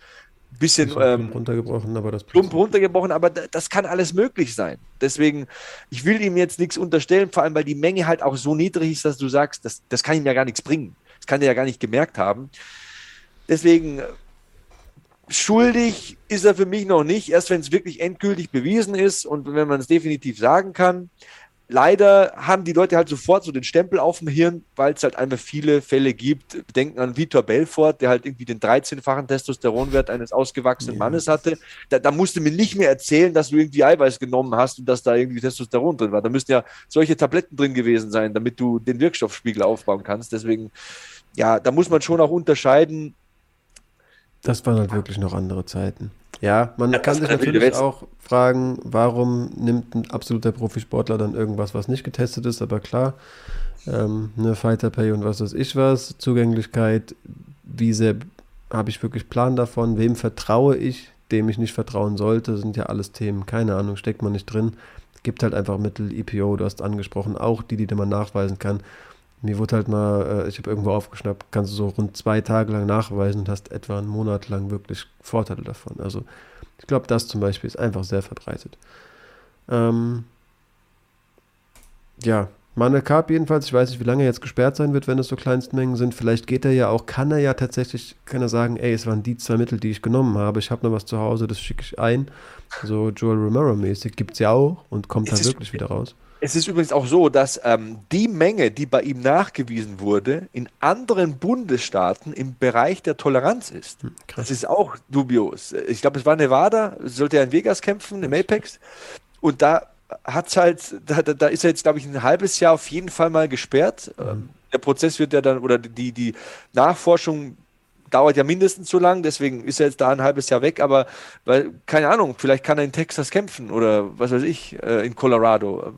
ein bisschen ähm, runtergebrochen, aber das plump runtergebrochen, aber das kann alles möglich sein. Deswegen, ich will ihm jetzt nichts unterstellen, vor allem weil die Menge halt auch so niedrig ist, dass du sagst, das, das kann ihm ja gar nichts bringen. Das kann er ja gar nicht gemerkt haben. Deswegen, schuldig ist er für mich noch nicht, erst wenn es wirklich endgültig bewiesen ist und wenn man es definitiv sagen kann leider haben die Leute halt sofort so den Stempel auf dem Hirn, weil es halt einfach viele Fälle gibt. Denken an Vitor Belfort, der halt irgendwie den 13-fachen Testosteronwert eines ausgewachsenen. Mannes hatte. Da, da musst du mir nicht mehr erzählen, dass du irgendwie Eiweiß genommen hast und dass da irgendwie Testosteron drin war. Da müssten ja solche Tabletten drin gewesen sein, damit du den Wirkstoffspiegel aufbauen kannst. Deswegen, ja, da muss man schon auch unterscheiden. Das waren halt wirklich noch andere Zeiten. Ja, man ja, kann sich natürlich auch fragen, warum nimmt ein absoluter Profisportler dann irgendwas, was nicht getestet ist, aber klar, ähm, eine Fighter Pay und was weiß ich was, Zugänglichkeit, wie sehr habe ich wirklich Plan davon, wem vertraue ich, dem ich nicht vertrauen sollte, sind ja alles Themen, keine Ahnung, steckt man nicht drin. Gibt halt einfach Mittel, EPO, du hast angesprochen, auch die, die man nachweisen kann. Mir wurde halt mal, äh, ich habe irgendwo aufgeschnappt, kannst du so rund zwei Tage lang nachweisen und hast etwa einen Monat lang wirklich Vorteile davon. Also ich glaube, das zum Beispiel ist einfach sehr verbreitet. Ähm, ja, Manuel Karp jedenfalls, ich weiß nicht, wie lange er jetzt gesperrt sein wird, wenn es so Kleinstmengen sind. Vielleicht geht er ja auch, kann er ja tatsächlich, kann er sagen, ey, es waren die zwei Mittel, die ich genommen habe. Ich habe noch was zu Hause, das schicke ich ein. So Joel Romero-mäßig gibt es ja auch und kommt dann wirklich wieder raus. Es ist übrigens auch so, dass ähm, die Menge, die bei ihm nachgewiesen wurde, in anderen Bundesstaaten im Bereich der Toleranz ist. Hm, das ist auch dubios. Ich glaube, es war Nevada, sollte er in Vegas kämpfen, im Apex. Und da hat's halt, da, da ist er jetzt, glaube ich, ein halbes Jahr auf jeden Fall mal gesperrt. Mhm. Der Prozess wird ja dann, oder die, die Nachforschung dauert ja mindestens so lang, deswegen ist er jetzt da ein halbes Jahr weg, aber weil, keine Ahnung, vielleicht kann er in Texas kämpfen oder was weiß ich, äh, in Colorado.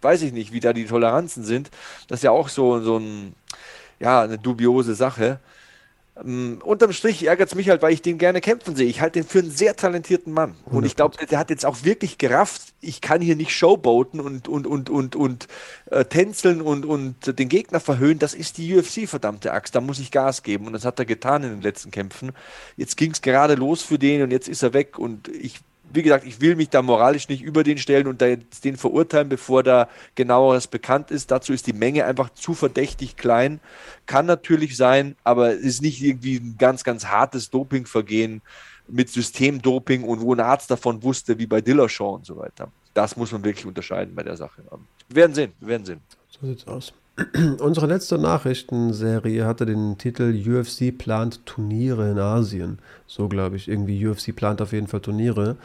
Weiß ich nicht, wie da die Toleranzen sind. Das ist ja auch so, so ein, ja, eine dubiose Sache. Um, unterm Strich ärgert es mich halt, weil ich den gerne kämpfen sehe. Ich halte den für einen sehr talentierten Mann. Und ich glaube, der hat jetzt auch wirklich gerafft, ich kann hier nicht showboaten und, und, und, und, und äh, tänzeln und, und den Gegner verhöhnen. Das ist die UFC, verdammte Axt. Da muss ich Gas geben. Und das hat er getan in den letzten Kämpfen. Jetzt ging es gerade los für den und jetzt ist er weg. Und ich wie gesagt, ich will mich da moralisch nicht über den stellen und den verurteilen, bevor da genaueres bekannt ist. Dazu ist die Menge einfach zu verdächtig klein. Kann natürlich sein, aber es ist nicht irgendwie ein ganz, ganz hartes Dopingvergehen mit Systemdoping und wo ein Arzt davon wusste, wie bei Dillashaw und so weiter. Das muss man wirklich unterscheiden bei der Sache. Wir werden sehen, wir werden sehen. So sieht's aus. [CLEARS THROAT] Unsere letzte Nachrichtenserie hatte den Titel UFC plant Turniere in Asien. So glaube ich, irgendwie UFC plant auf jeden Fall Turniere.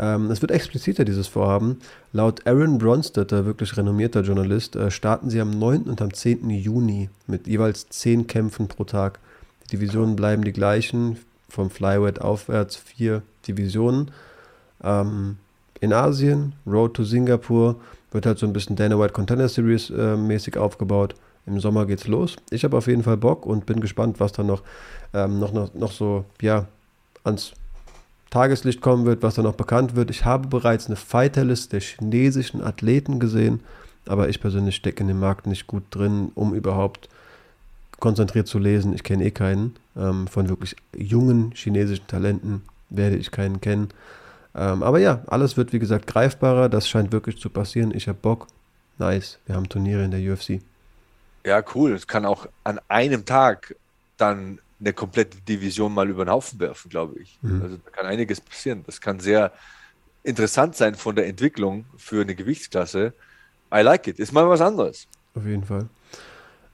Ähm, es wird expliziter, dieses Vorhaben. Laut Aaron Bronstetter, wirklich renommierter Journalist, äh, starten sie am 9. und am 10. Juni mit jeweils 10 Kämpfen pro Tag. Die Divisionen bleiben die gleichen, vom Flyweight aufwärts vier Divisionen. Ähm, in Asien, Road to Singapur, wird halt so ein bisschen Dana White Contender Series äh, mäßig aufgebaut. Im Sommer geht's los. Ich habe auf jeden Fall Bock und bin gespannt, was da noch, ähm, noch, noch, noch so, ja, ans Tageslicht kommen wird, was da noch bekannt wird. Ich habe bereits eine Fighterlist der chinesischen Athleten gesehen, aber ich persönlich stecke in dem Markt nicht gut drin, um überhaupt konzentriert zu lesen. Ich kenne eh keinen. Ähm, von wirklich jungen chinesischen Talenten werde ich keinen kennen. Ähm, aber ja, alles wird wie gesagt greifbarer. Das scheint wirklich zu passieren. Ich habe Bock. Nice. Wir haben Turniere in der UFC. Ja, cool. Es kann auch an einem Tag dann eine komplette Division mal über den Haufen werfen, glaube ich. Mhm. Also da kann einiges passieren. Das kann sehr interessant sein von der Entwicklung für eine Gewichtsklasse. I like it. Ist mal was anderes. Auf jeden Fall.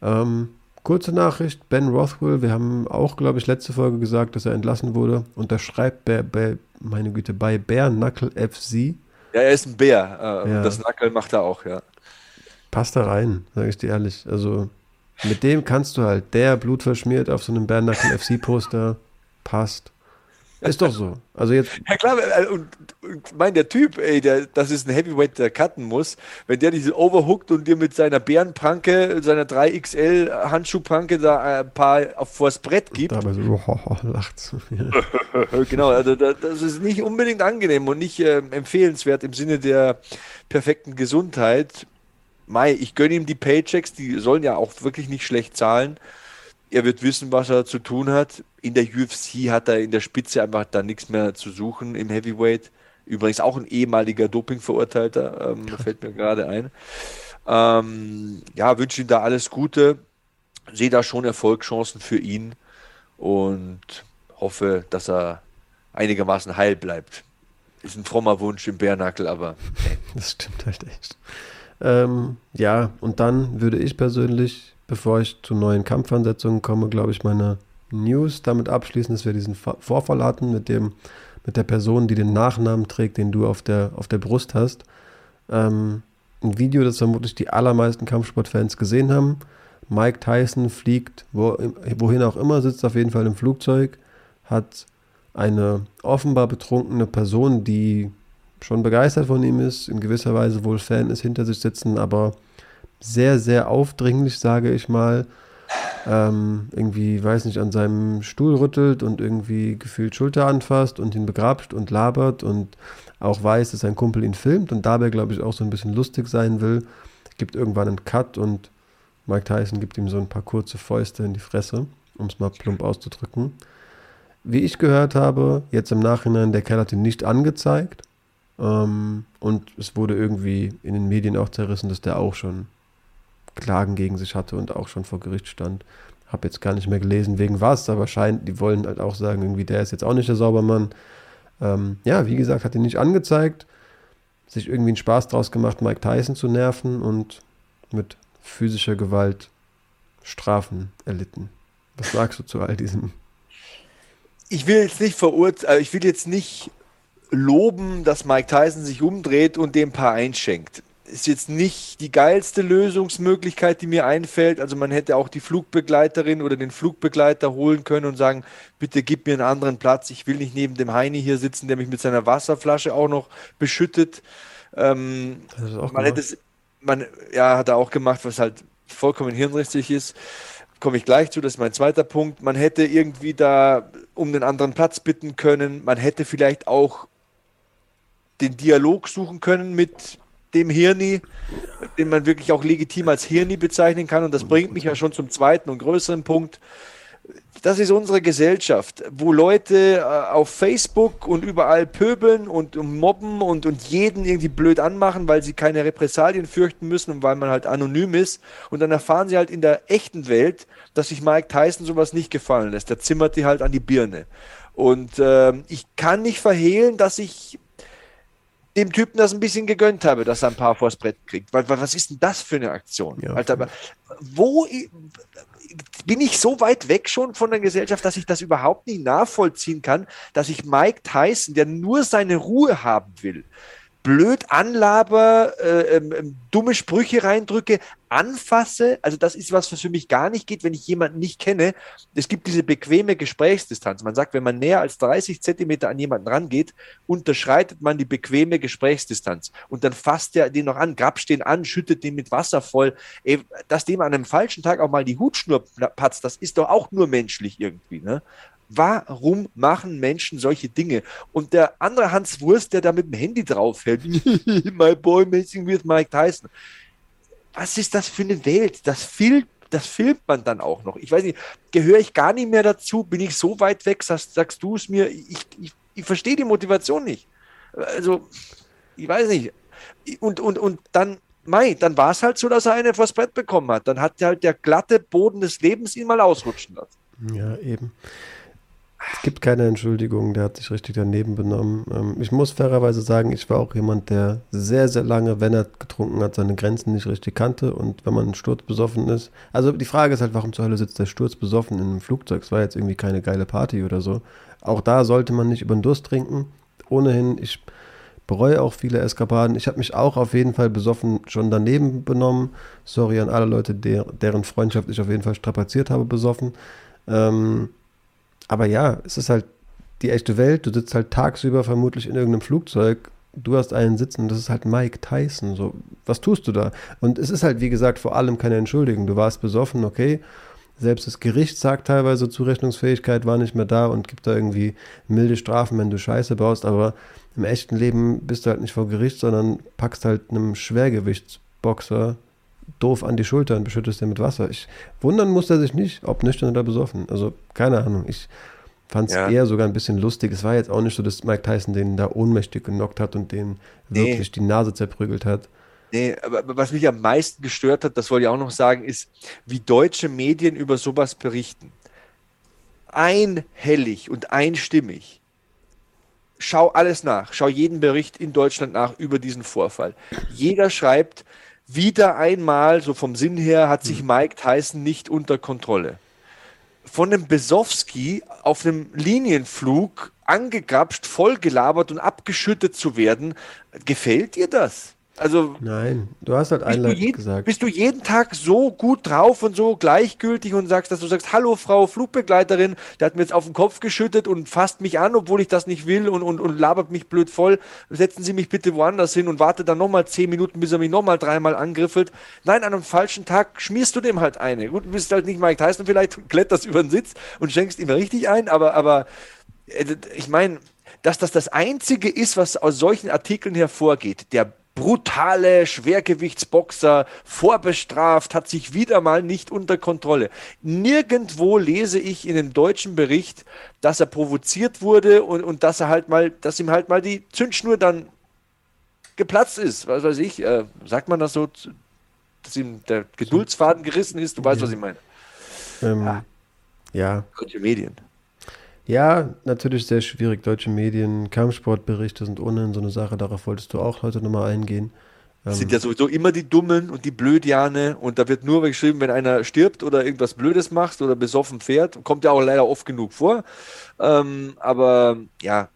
Ähm, kurze Nachricht: Ben Rothwell, wir haben auch, glaube ich, letzte Folge gesagt, dass er entlassen wurde. Unterschreibt bei, bei meine Güte, bei Bär Knuckle FC. Ja, er ist ein Bär. Äh, ja. Das Knuckle macht er auch, ja. Passt da rein, sage ich dir ehrlich. Also mit dem kannst du halt, der Blut verschmiert auf so einem Bernackel FC-Poster, passt. Ist doch so. Also jetzt. Ja klar, äh, und, und mein, der Typ, ey, der, das ist ein Heavyweight, der cutten muss, wenn der diese overhookt und dir mit seiner Bärenpranke, seiner 3XL Handschuhpranke da ein paar auf vors Brett gibt. Dabei so, oh, oh, lacht. [LAUGHS] genau, also das ist nicht unbedingt angenehm und nicht äh, empfehlenswert im Sinne der perfekten Gesundheit. Mai, ich gönne ihm die Paychecks, die sollen ja auch wirklich nicht schlecht zahlen. Er wird wissen, was er zu tun hat. In der UFC hat er in der Spitze einfach da nichts mehr zu suchen im Heavyweight. Übrigens auch ein ehemaliger Dopingverurteilter, ähm, [LAUGHS] fällt mir gerade ein. Ähm, ja, wünsche ihm da alles Gute. Sehe da schon Erfolgschancen für ihn und hoffe, dass er einigermaßen heil bleibt. Ist ein frommer Wunsch im Bärnackel, aber. [LAUGHS] Das stimmt halt echt. Ähm, ja, und dann würde ich persönlich, bevor ich zu neuen Kampfansetzungen komme, glaube ich, meine News damit abschließen, dass wir diesen Vorfall hatten mit dem, mit der Person, die den Nachnamen trägt, den du auf der, auf der Brust hast. Ähm, ein Video, das vermutlich die allermeisten Kampfsportfans gesehen haben. Mike Tyson fliegt, wo, wohin auch immer, sitzt auf jeden Fall im Flugzeug, hat eine offenbar betrunkene Person, die schon begeistert von ihm ist, in gewisser Weise wohl Fan ist, hinter sich sitzen, aber sehr, sehr aufdringlich, sage ich mal. Ähm, irgendwie, weiß nicht, an seinem Stuhl rüttelt und irgendwie gefühlt Schulter anfasst und ihn begrapscht und labert und auch weiß, dass sein Kumpel ihn filmt und dabei, glaube ich, auch so ein bisschen lustig sein will. Gibt irgendwann einen Cut und Mike Tyson gibt ihm so ein paar kurze Fäuste in die Fresse, um es mal plump auszudrücken. Wie ich gehört habe, jetzt im Nachhinein, der Kerl hat ihn nicht angezeigt, ähm, und es wurde irgendwie in den Medien auch zerrissen, dass der auch schon Klagen gegen sich hatte und auch schon vor Gericht stand. Habe jetzt gar nicht mehr gelesen, wegen was, aber scheint, die wollen halt auch sagen, irgendwie, der ist jetzt auch nicht der Saubermann. Ähm, ja, wie gesagt, hat ihn nicht angezeigt, sich irgendwie einen Spaß draus gemacht, Mike Tyson zu nerven und mit physischer Gewalt Strafen erlitten. Was sagst du zu all diesem? Ich will jetzt nicht verurteilen, äh, ich will jetzt nicht loben, dass Mike Tyson sich umdreht und dem paar einschenkt. ist jetzt nicht die geilste Lösungsmöglichkeit, die mir einfällt. Also man hätte auch die Flugbegleiterin oder den Flugbegleiter holen können und sagen, bitte gib mir einen anderen Platz. Ich will nicht neben dem Heini hier sitzen, der mich mit seiner Wasserflasche auch noch beschüttet. Ähm, man hätte es, man, ja, hat er auch gemacht, was halt vollkommen hirnrissig ist. Komme ich gleich zu, das ist mein zweiter Punkt. Man hätte irgendwie da um den anderen Platz bitten können. Man hätte vielleicht auch den Dialog suchen können mit dem Hirni, den man wirklich auch legitim als Hirni bezeichnen kann. Und das bringt mich ja schon zum zweiten und größeren Punkt. Das ist unsere Gesellschaft, wo Leute äh, auf Facebook und überall pöbeln und mobben und, und jeden irgendwie blöd anmachen, weil sie keine Repressalien fürchten müssen und weil man halt anonym ist. Und dann erfahren sie halt in der echten Welt, dass sich Mike Tyson sowas nicht gefallen lässt. Der zimmert die halt an die Birne. Und äh, ich kann nicht verhehlen, dass ich dem Typen das ein bisschen gegönnt habe, dass er ein paar vors Brett kriegt. Weil, was ist denn das für eine Aktion? Ja. Alter, wo bin ich so weit weg schon von der Gesellschaft, dass ich das überhaupt nicht nachvollziehen kann, dass ich Mike Tyson, der nur seine Ruhe haben will, blöd anlaber, äh, ähm, ähm, dumme Sprüche reindrücke, anfasse. Also das ist was, was für mich gar nicht geht, wenn ich jemanden nicht kenne. Es gibt diese bequeme Gesprächsdistanz. Man sagt, wenn man näher als 30 Zentimeter an jemanden rangeht, unterschreitet man die bequeme Gesprächsdistanz. Und dann fasst er den noch an, grapscht den an, schüttet den mit Wasser voll. Ey, dass dem an einem falschen Tag auch mal die Hutschnur patzt, das ist doch auch nur menschlich irgendwie. Ne? Warum machen Menschen solche Dinge? Und der andere Hans Wurst, der da mit dem Handy draufhält, [LAUGHS] my boy messing with Mike Tyson. Was ist das für eine Welt? Das filmt, das filmt man dann auch noch. Ich weiß nicht, gehöre ich gar nicht mehr dazu? Bin ich so weit weg? Sagst, sagst du es mir? Ich, ich, ich verstehe die Motivation nicht. Also, ich weiß nicht. Und, und, und dann Mai, dann war es halt so, dass er eine vors Brett bekommen hat. Dann hat halt der glatte Boden des Lebens ihn mal ausrutschen lassen. Ja, eben. Es gibt keine Entschuldigung, der hat sich richtig daneben benommen. Ähm, ich muss fairerweise sagen, ich war auch jemand, der sehr, sehr lange, wenn er getrunken hat, seine Grenzen nicht richtig kannte. Und wenn man sturzbesoffen ist, also die Frage ist halt, warum zur Hölle sitzt der sturzbesoffen in einem Flugzeug? Es war jetzt irgendwie keine geile Party oder so. Auch da sollte man nicht über den Durst trinken. Ohnehin, ich bereue auch viele Eskapaden. Ich habe mich auch auf jeden Fall besoffen schon daneben benommen. Sorry an alle Leute, der, deren Freundschaft ich auf jeden Fall strapaziert habe, besoffen. Ähm, aber ja, es ist halt die echte Welt. Du sitzt halt tagsüber vermutlich in irgendeinem Flugzeug. Du hast einen sitzen das ist halt Mike Tyson. So, was tust du da? Und es ist halt, wie gesagt, vor allem keine Entschuldigung. Du warst besoffen, okay. Selbst das Gericht sagt teilweise, Zurechnungsfähigkeit war nicht mehr da und gibt da irgendwie milde Strafen, wenn du Scheiße baust. Aber im echten Leben bist du halt nicht vor Gericht, sondern packst halt einem Schwergewichtsboxer doof an die Schulter und beschüttest den mit Wasser. Ich, wundern muss er sich nicht, ob nüchtern oder besoffen. Also, keine Ahnung. Ich fand es ja. eher sogar ein bisschen lustig. Es war jetzt auch nicht so, dass Mike Tyson den da ohnmächtig genockt hat und den nee. wirklich die Nase zerprügelt hat. Nee, aber was mich am meisten gestört hat, das wollte ich auch noch sagen, ist, wie deutsche Medien über sowas berichten. Einhellig und einstimmig. Schau alles nach. Schau jeden Bericht in Deutschland nach über diesen Vorfall. Jeder schreibt, wieder einmal, so vom Sinn her, hat sich hm. Mike Tyson nicht unter Kontrolle. Von dem Besowski auf einem Linienflug angegrapscht, vollgelabert und abgeschüttet zu werden, gefällt dir das? Also, Nein, du hast halt einleitend gesagt. Bist du jeden Tag so gut drauf und so gleichgültig und sagst, dass du sagst, hallo Frau Flugbegleiterin, der hat mir jetzt auf den Kopf geschüttet und fasst mich an, obwohl ich das nicht will und, und, und labert mich blöd voll. Setzen Sie mich bitte woanders hin und warte dann nochmal zehn Minuten, bis er mich nochmal dreimal angriffelt. Nein, an einem falschen Tag schmierst du dem halt eine. Gut, du bist halt nicht Mike Tyson, vielleicht [LAUGHS] kletterst über den Sitz und schenkst ihm richtig ein, aber, aber äh, ich meine, dass das das Einzige ist, was aus solchen Artikeln hervorgeht. Der brutale Schwergewichtsboxer vorbestraft, hat sich wieder mal nicht unter Kontrolle. Nirgendwo lese ich in dem deutschen Bericht, dass er provoziert wurde und, und dass er halt mal, dass ihm halt mal die Zündschnur dann geplatzt ist. Was weiß ich, äh, sagt man das so, dass ihm der Geduldsfaden gerissen ist? Du weißt, was ich meine. Ähm, ja. ja. Deutsche Medien. Ja, natürlich sehr schwierig. Deutsche Medien, Kampfsportberichte sind ohnehin so eine Sache. Darauf wolltest du auch heute nochmal eingehen. Das sind ja sowieso immer die Dummen und die Blödjane und da wird nur geschrieben, wenn einer stirbt oder irgendwas Blödes macht oder besoffen fährt. Kommt ja auch leider oft genug vor. Ähm, aber ja.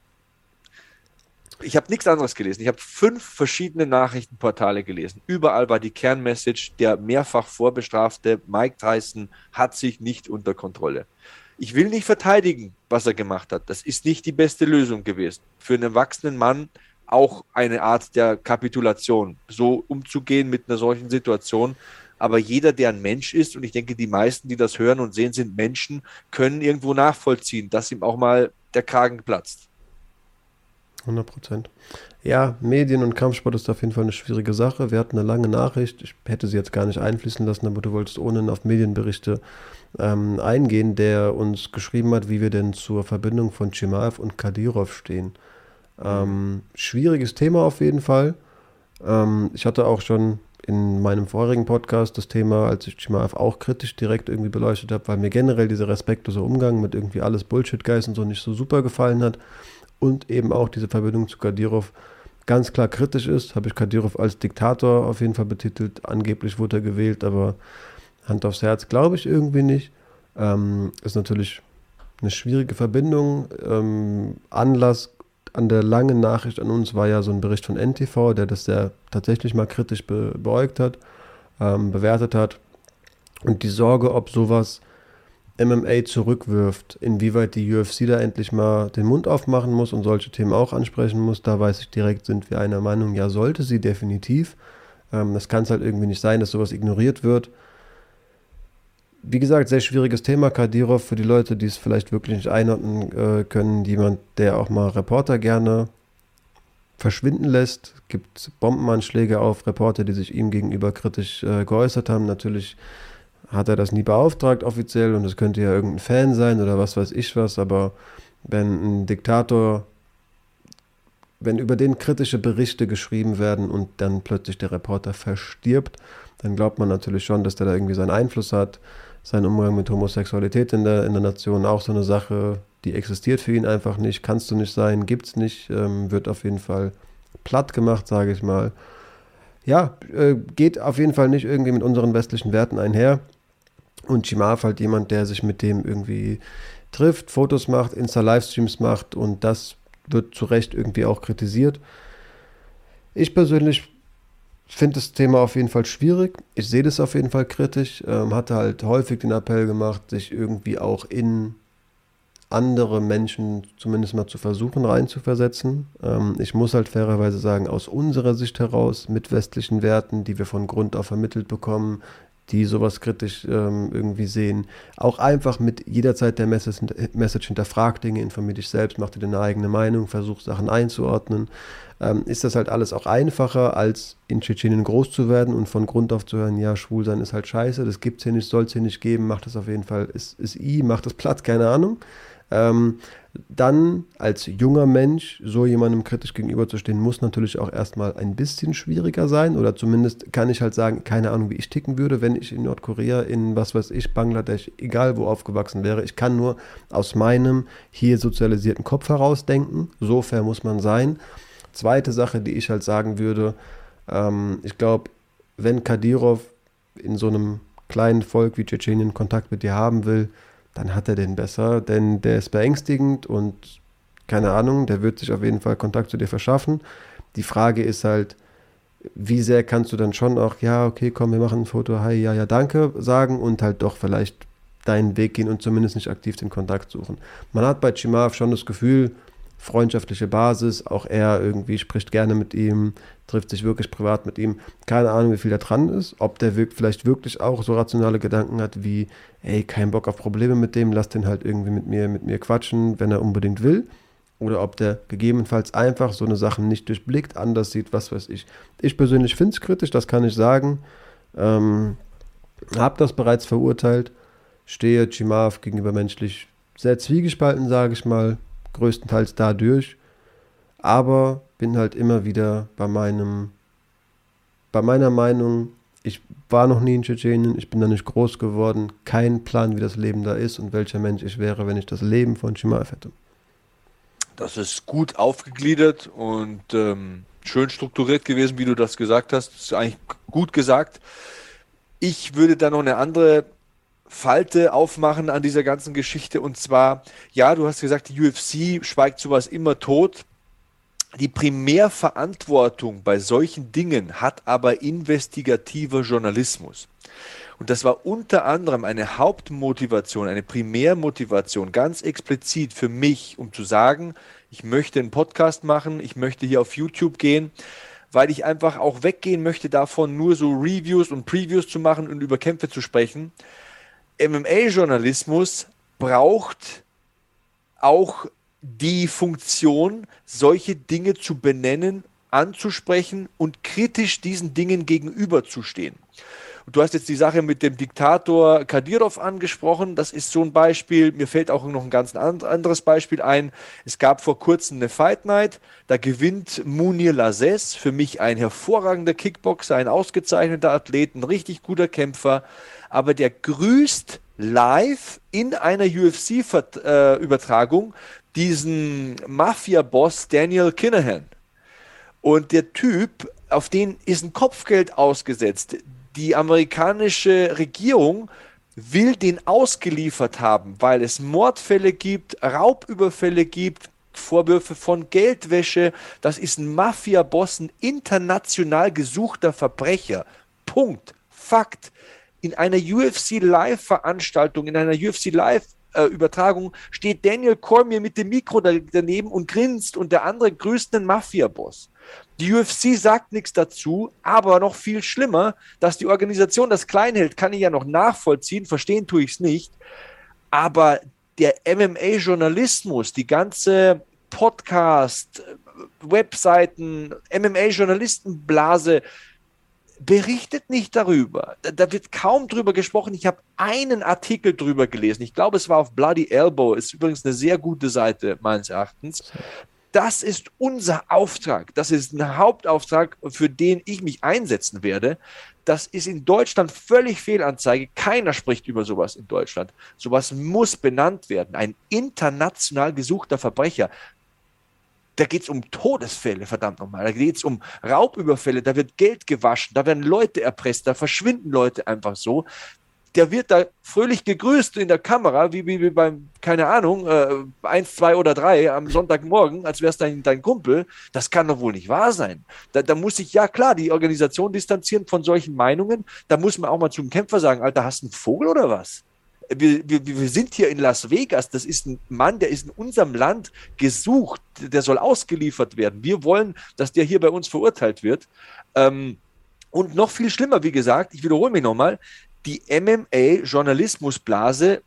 ich habe nichts anderes gelesen. Ich habe fünf verschiedene Nachrichtenportale gelesen. Überall war die Kernmessage, der mehrfach vorbestrafte Mike Tyson hat sich nicht unter Kontrolle. Ich will nicht verteidigen, was er gemacht hat. Das ist nicht die beste Lösung gewesen. Für einen erwachsenen Mann auch eine Art der Kapitulation, so umzugehen mit einer solchen Situation. Aber jeder, der ein Mensch ist, und ich denke, die meisten, die das hören und sehen, sind Menschen, können irgendwo nachvollziehen, dass ihm auch mal der Kragen platzt. 100 Prozent. Ja, Medien und Kampfsport ist auf jeden Fall eine schwierige Sache. Wir hatten eine lange Nachricht. Ich hätte sie jetzt gar nicht einfließen lassen, aber du wolltest ohnehin auf Medienberichte ähm, eingehen, der uns geschrieben hat, wie wir denn zur Verbindung von Chimaev und Kadyrov stehen. Ähm, schwieriges Thema auf jeden Fall. Ähm, ich hatte auch schon in meinem vorigen Podcast das Thema, als ich Chimaev auch kritisch direkt irgendwie beleuchtet habe, weil mir generell dieser respektlose Umgang mit irgendwie alles Bullshit-Geist und so nicht so super gefallen hat und eben auch diese Verbindung zu Kadyrov ganz klar kritisch ist, habe ich Kadyrov als Diktator auf jeden Fall betitelt. Angeblich wurde er gewählt, aber Hand aufs Herz glaube ich irgendwie nicht. Ähm, ist natürlich eine schwierige Verbindung. Ähm, Anlass an der langen Nachricht an uns war ja so ein Bericht von NTV, der das sehr tatsächlich mal kritisch be beäugt hat, ähm, bewertet hat. Und die Sorge, ob sowas MMA zurückwirft, inwieweit die UFC da endlich mal den Mund aufmachen muss und solche Themen auch ansprechen muss, da weiß ich direkt, sind wir einer Meinung, ja, sollte sie definitiv. Ähm, das kann es halt irgendwie nicht sein, dass sowas ignoriert wird. Wie gesagt, sehr schwieriges Thema, Kadirov, für die Leute, die es vielleicht wirklich nicht einordnen äh, können. Jemand, der auch mal Reporter gerne verschwinden lässt. Gibt Bombenanschläge auf Reporter, die sich ihm gegenüber kritisch äh, geäußert haben. Natürlich hat er das nie beauftragt offiziell und es könnte ja irgendein Fan sein oder was weiß ich was, aber wenn ein Diktator, wenn über den kritische Berichte geschrieben werden und dann plötzlich der Reporter verstirbt, dann glaubt man natürlich schon, dass der da irgendwie seinen Einfluss hat. Sein Umgang mit Homosexualität in der, in der Nation auch so eine Sache, die existiert für ihn einfach nicht, kannst du nicht sein, gibt's nicht, ähm, wird auf jeden Fall platt gemacht, sage ich mal. Ja, äh, geht auf jeden Fall nicht irgendwie mit unseren westlichen Werten einher. Und Chimav halt jemand, der sich mit dem irgendwie trifft, Fotos macht, Insta-Livestreams macht und das wird zu Recht irgendwie auch kritisiert. Ich persönlich finde das Thema auf jeden Fall schwierig. Ich sehe das auf jeden Fall kritisch. Ähm, hatte halt häufig den Appell gemacht, sich irgendwie auch in andere Menschen zumindest mal zu versuchen reinzuversetzen. Ähm, ich muss halt fairerweise sagen, aus unserer Sicht heraus, mit westlichen Werten, die wir von Grund auf vermittelt bekommen, die sowas kritisch ähm, irgendwie sehen. Auch einfach mit jederzeit der Message, Message hinterfragt Dinge, informier dich selbst, mach dir deine eigene Meinung, versuch Sachen einzuordnen. Ähm, ist das halt alles auch einfacher, als in Tschetschenien groß zu werden und von Grund auf zu hören, ja, schwul sein ist halt scheiße, das gibt's hier nicht, soll's hier nicht geben, macht das auf jeden Fall, ist, ist I, macht das platt, keine Ahnung. Ähm, dann als junger Mensch so jemandem kritisch gegenüberzustehen, muss natürlich auch erstmal ein bisschen schwieriger sein. Oder zumindest kann ich halt sagen, keine Ahnung, wie ich ticken würde, wenn ich in Nordkorea, in was weiß ich, Bangladesch, egal wo aufgewachsen wäre. Ich kann nur aus meinem hier sozialisierten Kopf heraus denken. So fair muss man sein. Zweite Sache, die ich halt sagen würde, ähm, ich glaube, wenn Kadyrov in so einem kleinen Volk wie Tschetschenien Kontakt mit dir haben will, dann hat er den besser, denn der ist beängstigend und keine Ahnung, der wird sich auf jeden Fall Kontakt zu dir verschaffen. Die Frage ist halt, wie sehr kannst du dann schon auch, ja, okay, komm, wir machen ein Foto, hi, ja, ja, danke sagen und halt doch vielleicht deinen Weg gehen und zumindest nicht aktiv den Kontakt suchen. Man hat bei Chimav schon das Gefühl, freundschaftliche Basis. Auch er irgendwie spricht gerne mit ihm, trifft sich wirklich privat mit ihm. Keine Ahnung, wie viel da dran ist. Ob der vielleicht wirklich auch so rationale Gedanken hat wie, ey, kein Bock auf Probleme mit dem, lass den halt irgendwie mit mir, mit mir quatschen, wenn er unbedingt will. Oder ob der gegebenenfalls einfach so eine Sache nicht durchblickt, anders sieht, was weiß ich. Ich persönlich finde es kritisch, das kann ich sagen. Ähm, hab das bereits verurteilt. Stehe Chimav gegenüber menschlich sehr zwiegespalten, sage ich mal größtenteils dadurch, aber bin halt immer wieder bei meinem, bei meiner Meinung, ich war noch nie in Tschetschenien, ich bin da nicht groß geworden, kein Plan, wie das Leben da ist und welcher Mensch ich wäre, wenn ich das Leben von Chimaev hätte. Das ist gut aufgegliedert und ähm, schön strukturiert gewesen, wie du das gesagt hast. Das ist eigentlich gut gesagt. Ich würde da noch eine andere Falte aufmachen an dieser ganzen Geschichte. Und zwar, ja, du hast gesagt, die UFC schweigt sowas immer tot. Die Primärverantwortung bei solchen Dingen hat aber investigativer Journalismus. Und das war unter anderem eine Hauptmotivation, eine Primärmotivation, ganz explizit für mich, um zu sagen, ich möchte einen Podcast machen, ich möchte hier auf YouTube gehen, weil ich einfach auch weggehen möchte davon, nur so Reviews und Previews zu machen und über Kämpfe zu sprechen. MMA-Journalismus braucht auch die Funktion, solche Dinge zu benennen, anzusprechen und kritisch diesen Dingen gegenüberzustehen. Du hast jetzt die Sache mit dem Diktator Kadyrov angesprochen. Das ist so ein Beispiel. Mir fällt auch noch ein ganz anderes Beispiel ein. Es gab vor kurzem eine Fight Night. Da gewinnt Munir Lazes, für mich ein hervorragender Kickboxer, ein ausgezeichneter Athlet, ein richtig guter Kämpfer. Aber der grüßt live in einer UFC-Übertragung diesen Mafia-Boss Daniel Kinahan. Und der Typ, auf den ist ein Kopfgeld ausgesetzt die amerikanische Regierung will den ausgeliefert haben, weil es Mordfälle gibt, Raubüberfälle gibt, Vorwürfe von Geldwäsche. Das ist ein Mafia-Boss, ein international gesuchter Verbrecher. Punkt. Fakt. In einer UFC Live-Veranstaltung, in einer UFC Live Übertragung steht Daniel Cormier mit dem Mikro daneben und grinst und der andere grüßt den Mafia-Boss. Die UFC sagt nichts dazu, aber noch viel schlimmer, dass die Organisation das klein hält, kann ich ja noch nachvollziehen, verstehen tue ich es nicht. Aber der MMA-Journalismus, die ganze Podcast, Webseiten, MMA-Journalistenblase berichtet nicht darüber. Da, wird kaum drüber gesprochen. Ich habe einen Artikel drüber gelesen. Ich glaube, es war auf Bloody Elbow. Ist übrigens eine sehr gute Seite meines Erachtens. Das ist unser Auftrag. Das ist ein Hauptauftrag, für den ich mich einsetzen werde. Das ist in Deutschland völlig Fehlanzeige. Keiner spricht über sowas in Deutschland. Sowas muss benannt werden. Ein international gesuchter Verbrecher. Da geht es um Todesfälle, verdammt nochmal. Da geht es um Raubüberfälle, da wird Geld gewaschen, da werden Leute erpresst, da verschwinden Leute einfach so der wird da fröhlich gegrüßt in der Kamera, wie, wie, wie beim, keine Ahnung, äh, eins, zwei oder drei am Sonntagmorgen, als wäre es dein, dein Kumpel. Das kann doch wohl nicht wahr sein. Da, da muss sich, ja klar, die Organisation distanzieren von solchen Meinungen. Da muss man auch mal zum Kämpfer sagen, Alter, hast du einen Vogel oder was? Wir, wir, wir sind hier in Las Vegas. Das ist ein Mann, der ist in unserem Land gesucht. Der soll ausgeliefert werden. Wir wollen, dass der hier bei uns verurteilt wird. Ähm, und noch viel schlimmer, wie gesagt, ich wiederhole mich nochmal, die MMA-Journalismusblase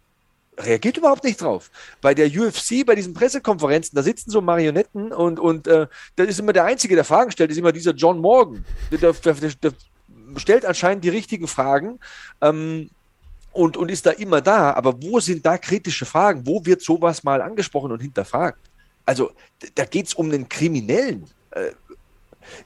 reagiert überhaupt nicht drauf. Bei der UFC, bei diesen Pressekonferenzen, da sitzen so Marionetten und, und äh, da ist immer der Einzige, der Fragen stellt, ist immer dieser John Morgan. Der, der, der, der stellt anscheinend die richtigen Fragen. Ähm, und, und ist da immer da, aber wo sind da kritische Fragen? Wo wird sowas mal angesprochen und hinterfragt? Also da geht es um den Kriminellen. Äh,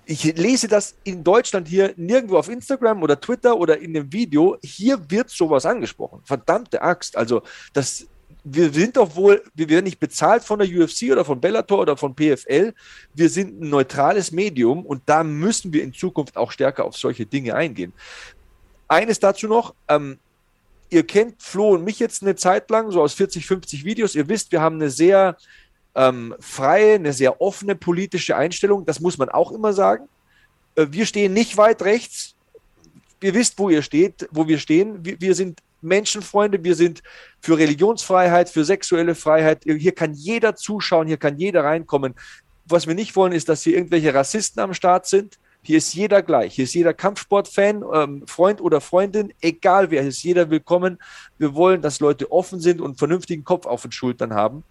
ich lese das in Deutschland hier nirgendwo auf Instagram oder Twitter oder in dem Video. Hier wird sowas angesprochen. Verdammte Axt. Also, das, wir sind doch wohl, wir werden nicht bezahlt von der UFC oder von Bellator oder von PFL. Wir sind ein neutrales Medium und da müssen wir in Zukunft auch stärker auf solche Dinge eingehen. Eines dazu noch, ähm, ihr kennt Flo und mich jetzt eine Zeit lang, so aus 40, 50 Videos. Ihr wisst, wir haben eine sehr ähm, freie, eine sehr offene politische Einstellung. Das muss man auch immer sagen. Äh, wir stehen nicht weit rechts. Ihr wisst, wo ihr steht, wo wir stehen. Wir, wir sind Menschenfreunde, wir sind für Religionsfreiheit, für sexuelle Freiheit. Hier kann jeder zuschauen, hier kann jeder reinkommen. Was wir nicht wollen, ist, dass hier irgendwelche Rassisten am Start sind. Hier ist jeder gleich. Hier ist jeder Kampfsportfan, ähm, Freund oder Freundin, egal wer, hier ist jeder willkommen. Wir wollen, dass Leute offen sind und einen vernünftigen Kopf auf den Schultern haben.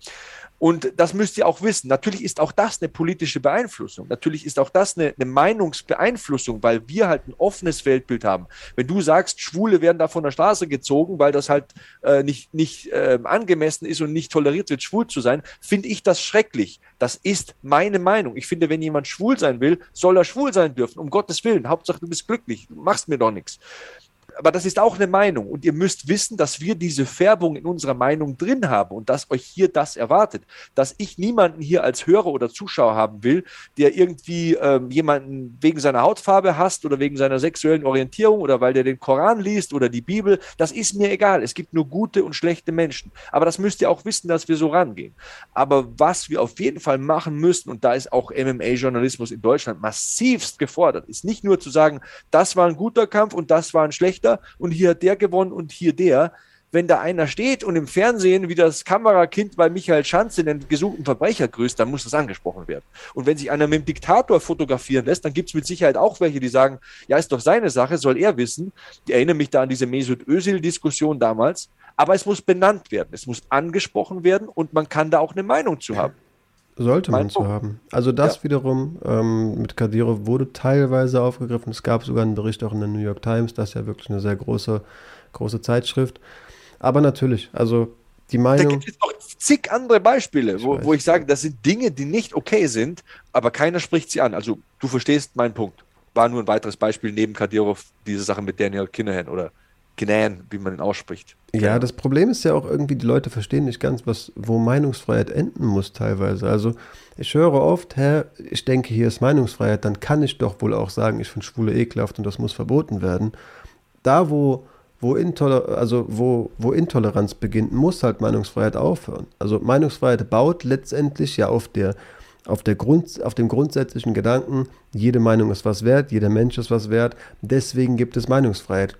Und das müsst ihr auch wissen. Natürlich ist auch das eine politische Beeinflussung. Natürlich ist auch das eine, eine, Meinungsbeeinflussung, weil wir halt ein offenes Weltbild haben. Wenn du sagst, Schwule werden da von der Straße gezogen, weil das halt äh, nicht, nicht äh, angemessen ist und nicht toleriert wird, schwul zu sein, finde ich das schrecklich. Das ist meine Meinung. Ich finde, wenn jemand schwul sein will, soll er schwul sein dürfen. Um Gottes Willen. Hauptsache, du bist glücklich. Du machst mir doch nichts. Aber das ist auch eine Meinung. Und ihr müsst wissen, dass wir diese Färbung in unserer Meinung drin haben und dass euch hier das erwartet. Dass ich niemanden hier als Hörer oder Zuschauer haben will, der irgendwie ähm, jemanden wegen seiner Hautfarbe hasst oder wegen seiner sexuellen Orientierung oder weil der den Koran liest oder die Bibel. Das ist mir egal. Es gibt nur gute und schlechte Menschen. Aber das müsst ihr auch wissen, dass wir so rangehen. Aber was wir auf jeden Fall machen müssen, und da ist auch MMA-Journalismus in Deutschland massivst gefordert, ist nicht nur zu sagen, das war ein guter Kampf und das war ein schlechter und hier hat der gewonnen und hier der. Wenn da einer steht und im Fernsehen wie das Kamerakind bei Michael Schanze den gesuchten Verbrecher grüßt, dann muss das angesprochen werden. Und wenn sich einer mit dem Diktator fotografieren lässt, dann gibt es mit Sicherheit auch welche, die sagen, ja, ist doch seine Sache, soll er wissen. Ich erinnere mich da an diese Mesut Özil-Diskussion damals. Aber es muss benannt werden, es muss angesprochen werden und man kann da auch eine Meinung zu haben. Sollte man zu haben. Also das ja. wiederum ähm, mit Kadyrov wurde teilweise aufgegriffen. Es gab sogar einen Bericht auch in der New York Times, das ist ja wirklich eine sehr große, große Zeitschrift. Aber natürlich, also die Meinung. Da gibt es noch zig andere Beispiele, ich wo, wo ich sage, das sind Dinge, die nicht okay sind, aber keiner spricht sie an. Also du verstehst meinen Punkt. War nur ein weiteres Beispiel neben Kadyrov, diese Sache mit Daniel Kinahan oder Gnan, wie man ihn ausspricht. Ja, das Problem ist ja auch irgendwie, die Leute verstehen nicht ganz, was, wo Meinungsfreiheit enden muss teilweise. Also ich höre oft, hä, ich denke, hier ist Meinungsfreiheit, dann kann ich doch wohl auch sagen, ich finde Schwule ekelhaft und das muss verboten werden. Da, wo, wo, Intoler also wo, wo Intoleranz beginnt, muss halt Meinungsfreiheit aufhören. Also Meinungsfreiheit baut letztendlich ja auf der auf, der Grund, auf dem grundsätzlichen Gedanken, jede Meinung ist was wert, jeder Mensch ist was wert, deswegen gibt es Meinungsfreiheit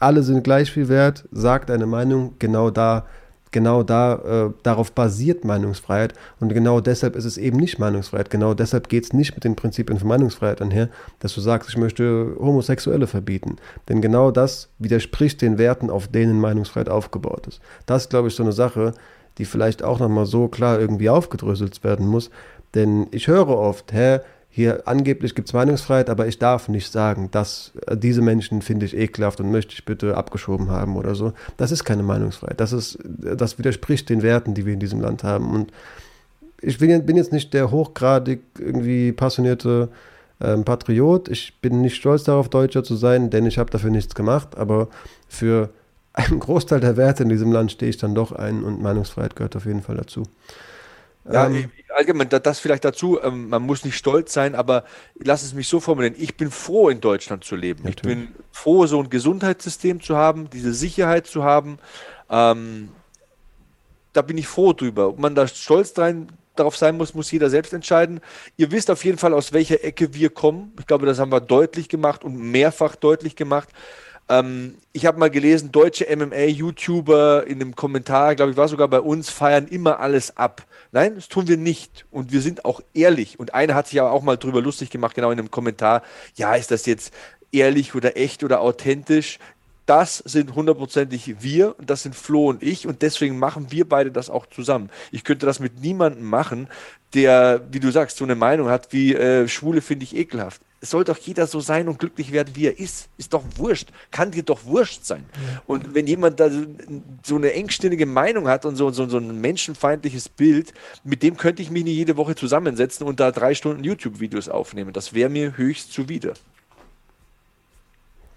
alle sind gleich viel wert, sagt eine Meinung, genau da, genau da, äh, darauf basiert Meinungsfreiheit und genau deshalb ist es eben nicht Meinungsfreiheit. Genau deshalb geht es nicht mit den Prinzipien von Meinungsfreiheit einher, dass du sagst, ich möchte Homosexuelle verbieten. Denn genau das widerspricht den Werten, auf denen Meinungsfreiheit aufgebaut ist. Das glaube ich, so eine Sache, die vielleicht auch nochmal so klar irgendwie aufgedröselt werden muss. Denn ich höre oft, hä, hier angeblich gibt es Meinungsfreiheit, aber ich darf nicht sagen, dass äh, diese Menschen finde ich ekelhaft und möchte ich bitte abgeschoben haben oder so. Das ist keine Meinungsfreiheit. Das, ist, das widerspricht den Werten, die wir in diesem Land haben. Und ich bin, bin jetzt nicht der hochgradig irgendwie passionierte ähm, Patriot. Ich bin nicht stolz darauf, Deutscher zu sein, denn ich habe dafür nichts gemacht. Aber für einen [LAUGHS] Großteil der Werte in diesem Land stehe ich dann doch ein und Meinungsfreiheit gehört auf jeden Fall dazu. Ja, ähm, allgemein, das vielleicht dazu, ähm, man muss nicht stolz sein, aber lass es mich so formulieren, ich bin froh, in Deutschland zu leben. Natürlich. Ich bin froh, so ein Gesundheitssystem zu haben, diese Sicherheit zu haben. Ähm, da bin ich froh drüber. Ob man da stolz rein, darauf sein muss, muss jeder selbst entscheiden. Ihr wisst auf jeden Fall, aus welcher Ecke wir kommen. Ich glaube, das haben wir deutlich gemacht und mehrfach deutlich gemacht. Ähm, ich habe mal gelesen, deutsche MMA-YouTuber in einem Kommentar, glaube ich, war sogar bei uns, feiern immer alles ab. Nein, das tun wir nicht. Und wir sind auch ehrlich. Und einer hat sich aber auch mal drüber lustig gemacht, genau in einem Kommentar. Ja, ist das jetzt ehrlich oder echt oder authentisch? Das sind hundertprozentig wir und das sind Flo und ich und deswegen machen wir beide das auch zusammen. Ich könnte das mit niemandem machen, der, wie du sagst, so eine Meinung hat wie äh, Schwule finde ich ekelhaft es soll doch jeder so sein und glücklich werden, wie er ist. Ist doch wurscht. Kann dir doch wurscht sein. Und wenn jemand da so eine engstirnige Meinung hat und so, so, so ein menschenfeindliches Bild, mit dem könnte ich mich nicht jede Woche zusammensetzen und da drei Stunden YouTube-Videos aufnehmen. Das wäre mir höchst zuwider.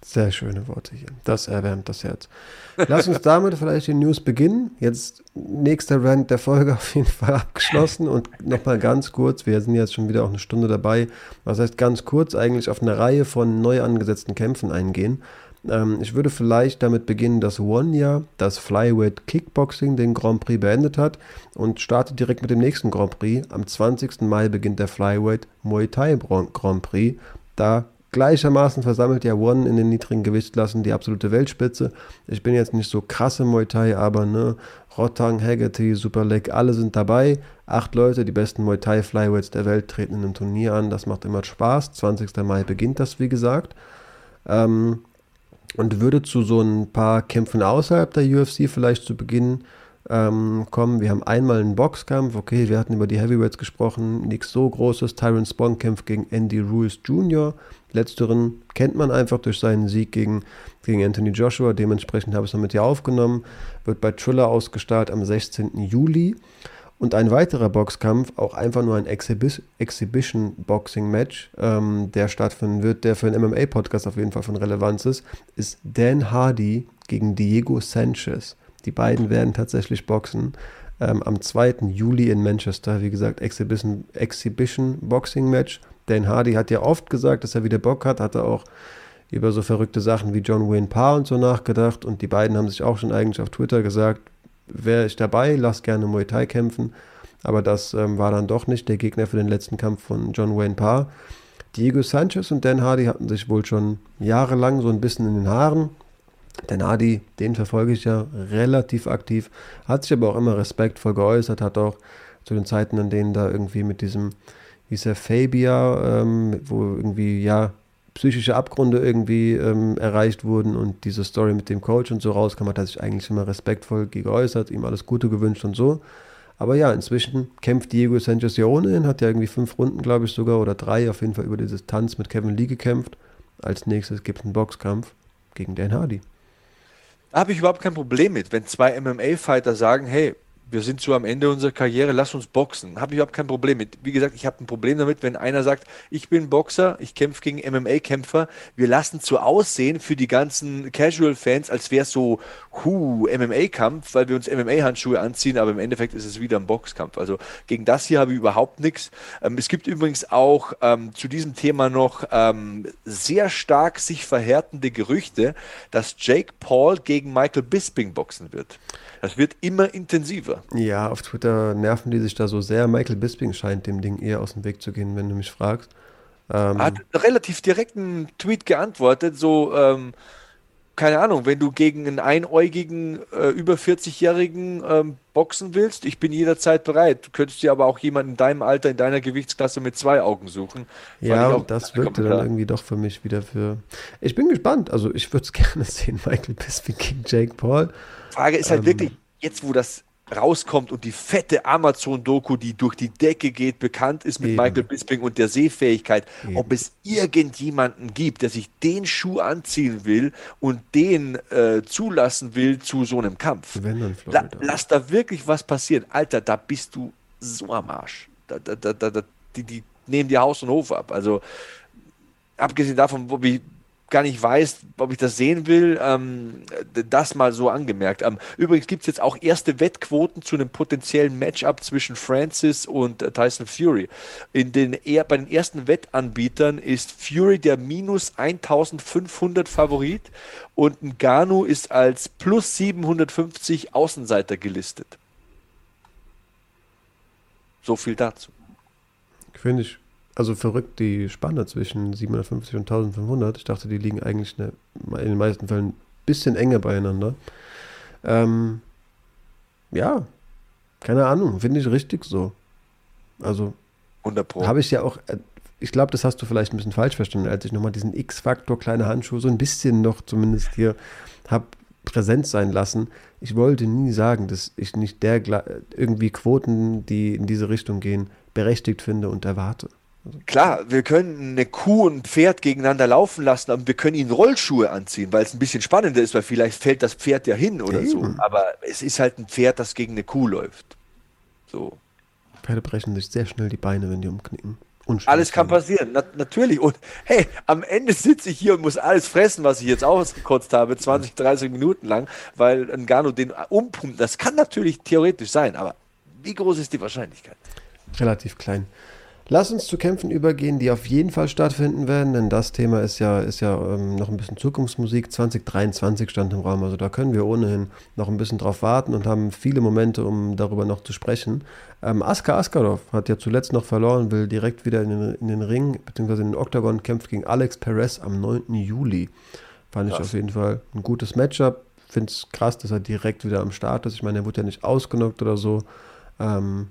Sehr schöne Worte hier. Das erwärmt das Herz. Lass uns damit vielleicht die News beginnen. Jetzt nächster Rand der Folge [LAUGHS] auf jeden Fall abgeschlossen und nochmal ganz kurz, wir sind jetzt schon wieder auch eine Stunde dabei, was heißt ganz kurz eigentlich auf eine Reihe von neu angesetzten Kämpfen eingehen. Ähm, ich würde vielleicht damit beginnen, dass One das Flyweight Kickboxing den Grand Prix beendet hat und startet direkt mit dem nächsten Grand Prix. Am 20. Mai beginnt der Flyweight Muay Thai Grand Prix. Da Gleichermaßen versammelt ja One in den niedrigen Gewichtsklassen die absolute Weltspitze. Ich bin jetzt nicht so krass im Muay Thai, aber ne, Rotang, Haggerty, Super Leg, alle sind dabei. Acht Leute, die besten Muay Thai Flyweights der Welt, treten in einem Turnier an. Das macht immer Spaß. 20. Mai beginnt das, wie gesagt. Ähm, und würde zu so ein paar Kämpfen außerhalb der UFC vielleicht zu Beginn ähm, kommen. Wir haben einmal einen Boxkampf, okay, wir hatten über die Heavyweights gesprochen, nichts so Großes. Tyron Spong kämpft gegen Andy Ruiz Jr. Letzteren kennt man einfach durch seinen Sieg gegen, gegen Anthony Joshua. Dementsprechend habe ich es noch mit hier aufgenommen. Wird bei Triller ausgestrahlt am 16. Juli. Und ein weiterer Boxkampf, auch einfach nur ein Exhibi Exhibition Boxing Match, ähm, der stattfinden wird, der für einen MMA-Podcast auf jeden Fall von Relevanz ist, ist Dan Hardy gegen Diego Sanchez. Die beiden werden tatsächlich boxen. Ähm, am 2. Juli in Manchester, wie gesagt, Exhibition, Exhibition Boxing Match. Dan Hardy hat ja oft gesagt, dass er wieder Bock hat, hatte auch über so verrückte Sachen wie John Wayne Parr und so nachgedacht und die beiden haben sich auch schon eigentlich auf Twitter gesagt, wäre ich dabei, lass gerne Muay Thai kämpfen. Aber das ähm, war dann doch nicht der Gegner für den letzten Kampf von John Wayne Parr. Diego Sanchez und Dan Hardy hatten sich wohl schon jahrelang so ein bisschen in den Haaren. Dan Hardy, den verfolge ich ja relativ aktiv, hat sich aber auch immer respektvoll geäußert, hat auch zu den Zeiten, an denen da irgendwie mit diesem, wie hieß er, Fabia, ähm, wo irgendwie, ja, psychische Abgründe irgendwie ähm, erreicht wurden und diese Story mit dem Coach und so rauskam, hat er sich eigentlich immer respektvoll geäußert, ihm alles Gute gewünscht und so. Aber ja, inzwischen kämpft Diego Sanchez ja ohnehin, hat ja irgendwie fünf Runden, glaube ich sogar, oder drei auf jeden Fall über die Distanz mit Kevin Lee gekämpft. Als nächstes gibt es einen Boxkampf gegen Dan Hardy. Da habe ich überhaupt kein Problem mit, wenn zwei MMA-Fighter sagen, hey, wir sind so am Ende unserer Karriere, lass uns boxen. Habe ich überhaupt kein Problem mit. Wie gesagt, ich habe ein Problem damit, wenn einer sagt, ich bin Boxer, ich kämpfe gegen MMA-Kämpfer, wir lassen es so aussehen für die ganzen Casual-Fans, als wäre es so, hu, MMA-Kampf, weil wir uns MMA-Handschuhe anziehen, aber im Endeffekt ist es wieder ein Boxkampf. Also gegen das hier habe ich überhaupt nichts. Ähm, es gibt übrigens auch ähm, zu diesem Thema noch ähm, sehr stark sich verhärtende Gerüchte, dass Jake Paul gegen Michael Bisping boxen wird. Das wird immer intensiver. Ja, auf Twitter nerven die sich da so sehr. Michael Bisping scheint dem Ding eher aus dem Weg zu gehen, wenn du mich fragst. Ähm, hat relativ direkten Tweet geantwortet, so, ähm, keine Ahnung, wenn du gegen einen einäugigen, äh, über 40-Jährigen ähm, boxen willst, ich bin jederzeit bereit. Du könntest dir aber auch jemanden in deinem Alter, in deiner Gewichtsklasse mit zwei Augen suchen. Ja, und das wirkte dann irgendwie doch für mich wieder für. Ich bin gespannt. Also, ich würde es [LAUGHS] gerne sehen, Michael Bisping gegen Jake Paul. Frage ist halt ähm, wirklich, jetzt wo das rauskommt und die fette Amazon-Doku, die durch die Decke geht, bekannt ist mit Eben. Michael Bisping und der Sehfähigkeit, Eben. ob es irgendjemanden gibt, der sich den Schuh anziehen will und den äh, zulassen will zu so einem Kampf. La lass da wirklich was passieren. Alter, da bist du so am Arsch. Da, da, da, die, die nehmen dir Haus und Hof ab. Also abgesehen davon, wie, gar nicht weiß, ob ich das sehen will, ähm, das mal so angemerkt. Ähm, übrigens gibt es jetzt auch erste Wettquoten zu einem potenziellen Matchup zwischen Francis und äh, Tyson Fury. In den, eher, bei den ersten Wettanbietern ist Fury der minus 1500 Favorit und Ngannou ist als plus 750 Außenseiter gelistet. So viel dazu. Finde ich also verrückt die Spanne zwischen 750 und 1500. Ich dachte, die liegen eigentlich in den meisten Fällen ein bisschen enger beieinander. Ähm, ja, keine Ahnung, finde ich richtig so. Also habe ich ja auch, äh, ich glaube, das hast du vielleicht ein bisschen falsch verstanden, als ich nochmal diesen X-Faktor kleine Handschuhe so ein bisschen noch zumindest hier habe präsent sein lassen. Ich wollte nie sagen, dass ich nicht der irgendwie Quoten, die in diese Richtung gehen, berechtigt finde und erwarte. Klar, wir können eine Kuh und ein Pferd gegeneinander laufen lassen, aber wir können ihnen Rollschuhe anziehen, weil es ein bisschen spannender ist, weil vielleicht fällt das Pferd ja hin oder Eben. so. Aber es ist halt ein Pferd, das gegen eine Kuh läuft. So. Pferde brechen sich sehr schnell die Beine, wenn die umknicken. Alles kann passieren, Na, natürlich. Und hey, am Ende sitze ich hier und muss alles fressen, was ich jetzt ausgekotzt habe, 20, 30 Minuten lang, weil ein Gano den umpumpt. Das kann natürlich theoretisch sein, aber wie groß ist die Wahrscheinlichkeit? Relativ klein. Lass uns zu Kämpfen übergehen, die auf jeden Fall stattfinden werden, denn das Thema ist ja, ist ja ähm, noch ein bisschen Zukunftsmusik. 2023 stand im Raum, also da können wir ohnehin noch ein bisschen drauf warten und haben viele Momente, um darüber noch zu sprechen. Ähm, Aska Askarov hat ja zuletzt noch verloren, will direkt wieder in den, in den Ring bzw. in den Oktagon, kämpft gegen Alex Perez am 9. Juli. Fand krass. ich auf jeden Fall ein gutes Matchup. Finde es krass, dass er direkt wieder am Start ist. Ich meine, er wurde ja nicht ausgenockt oder so. Ähm,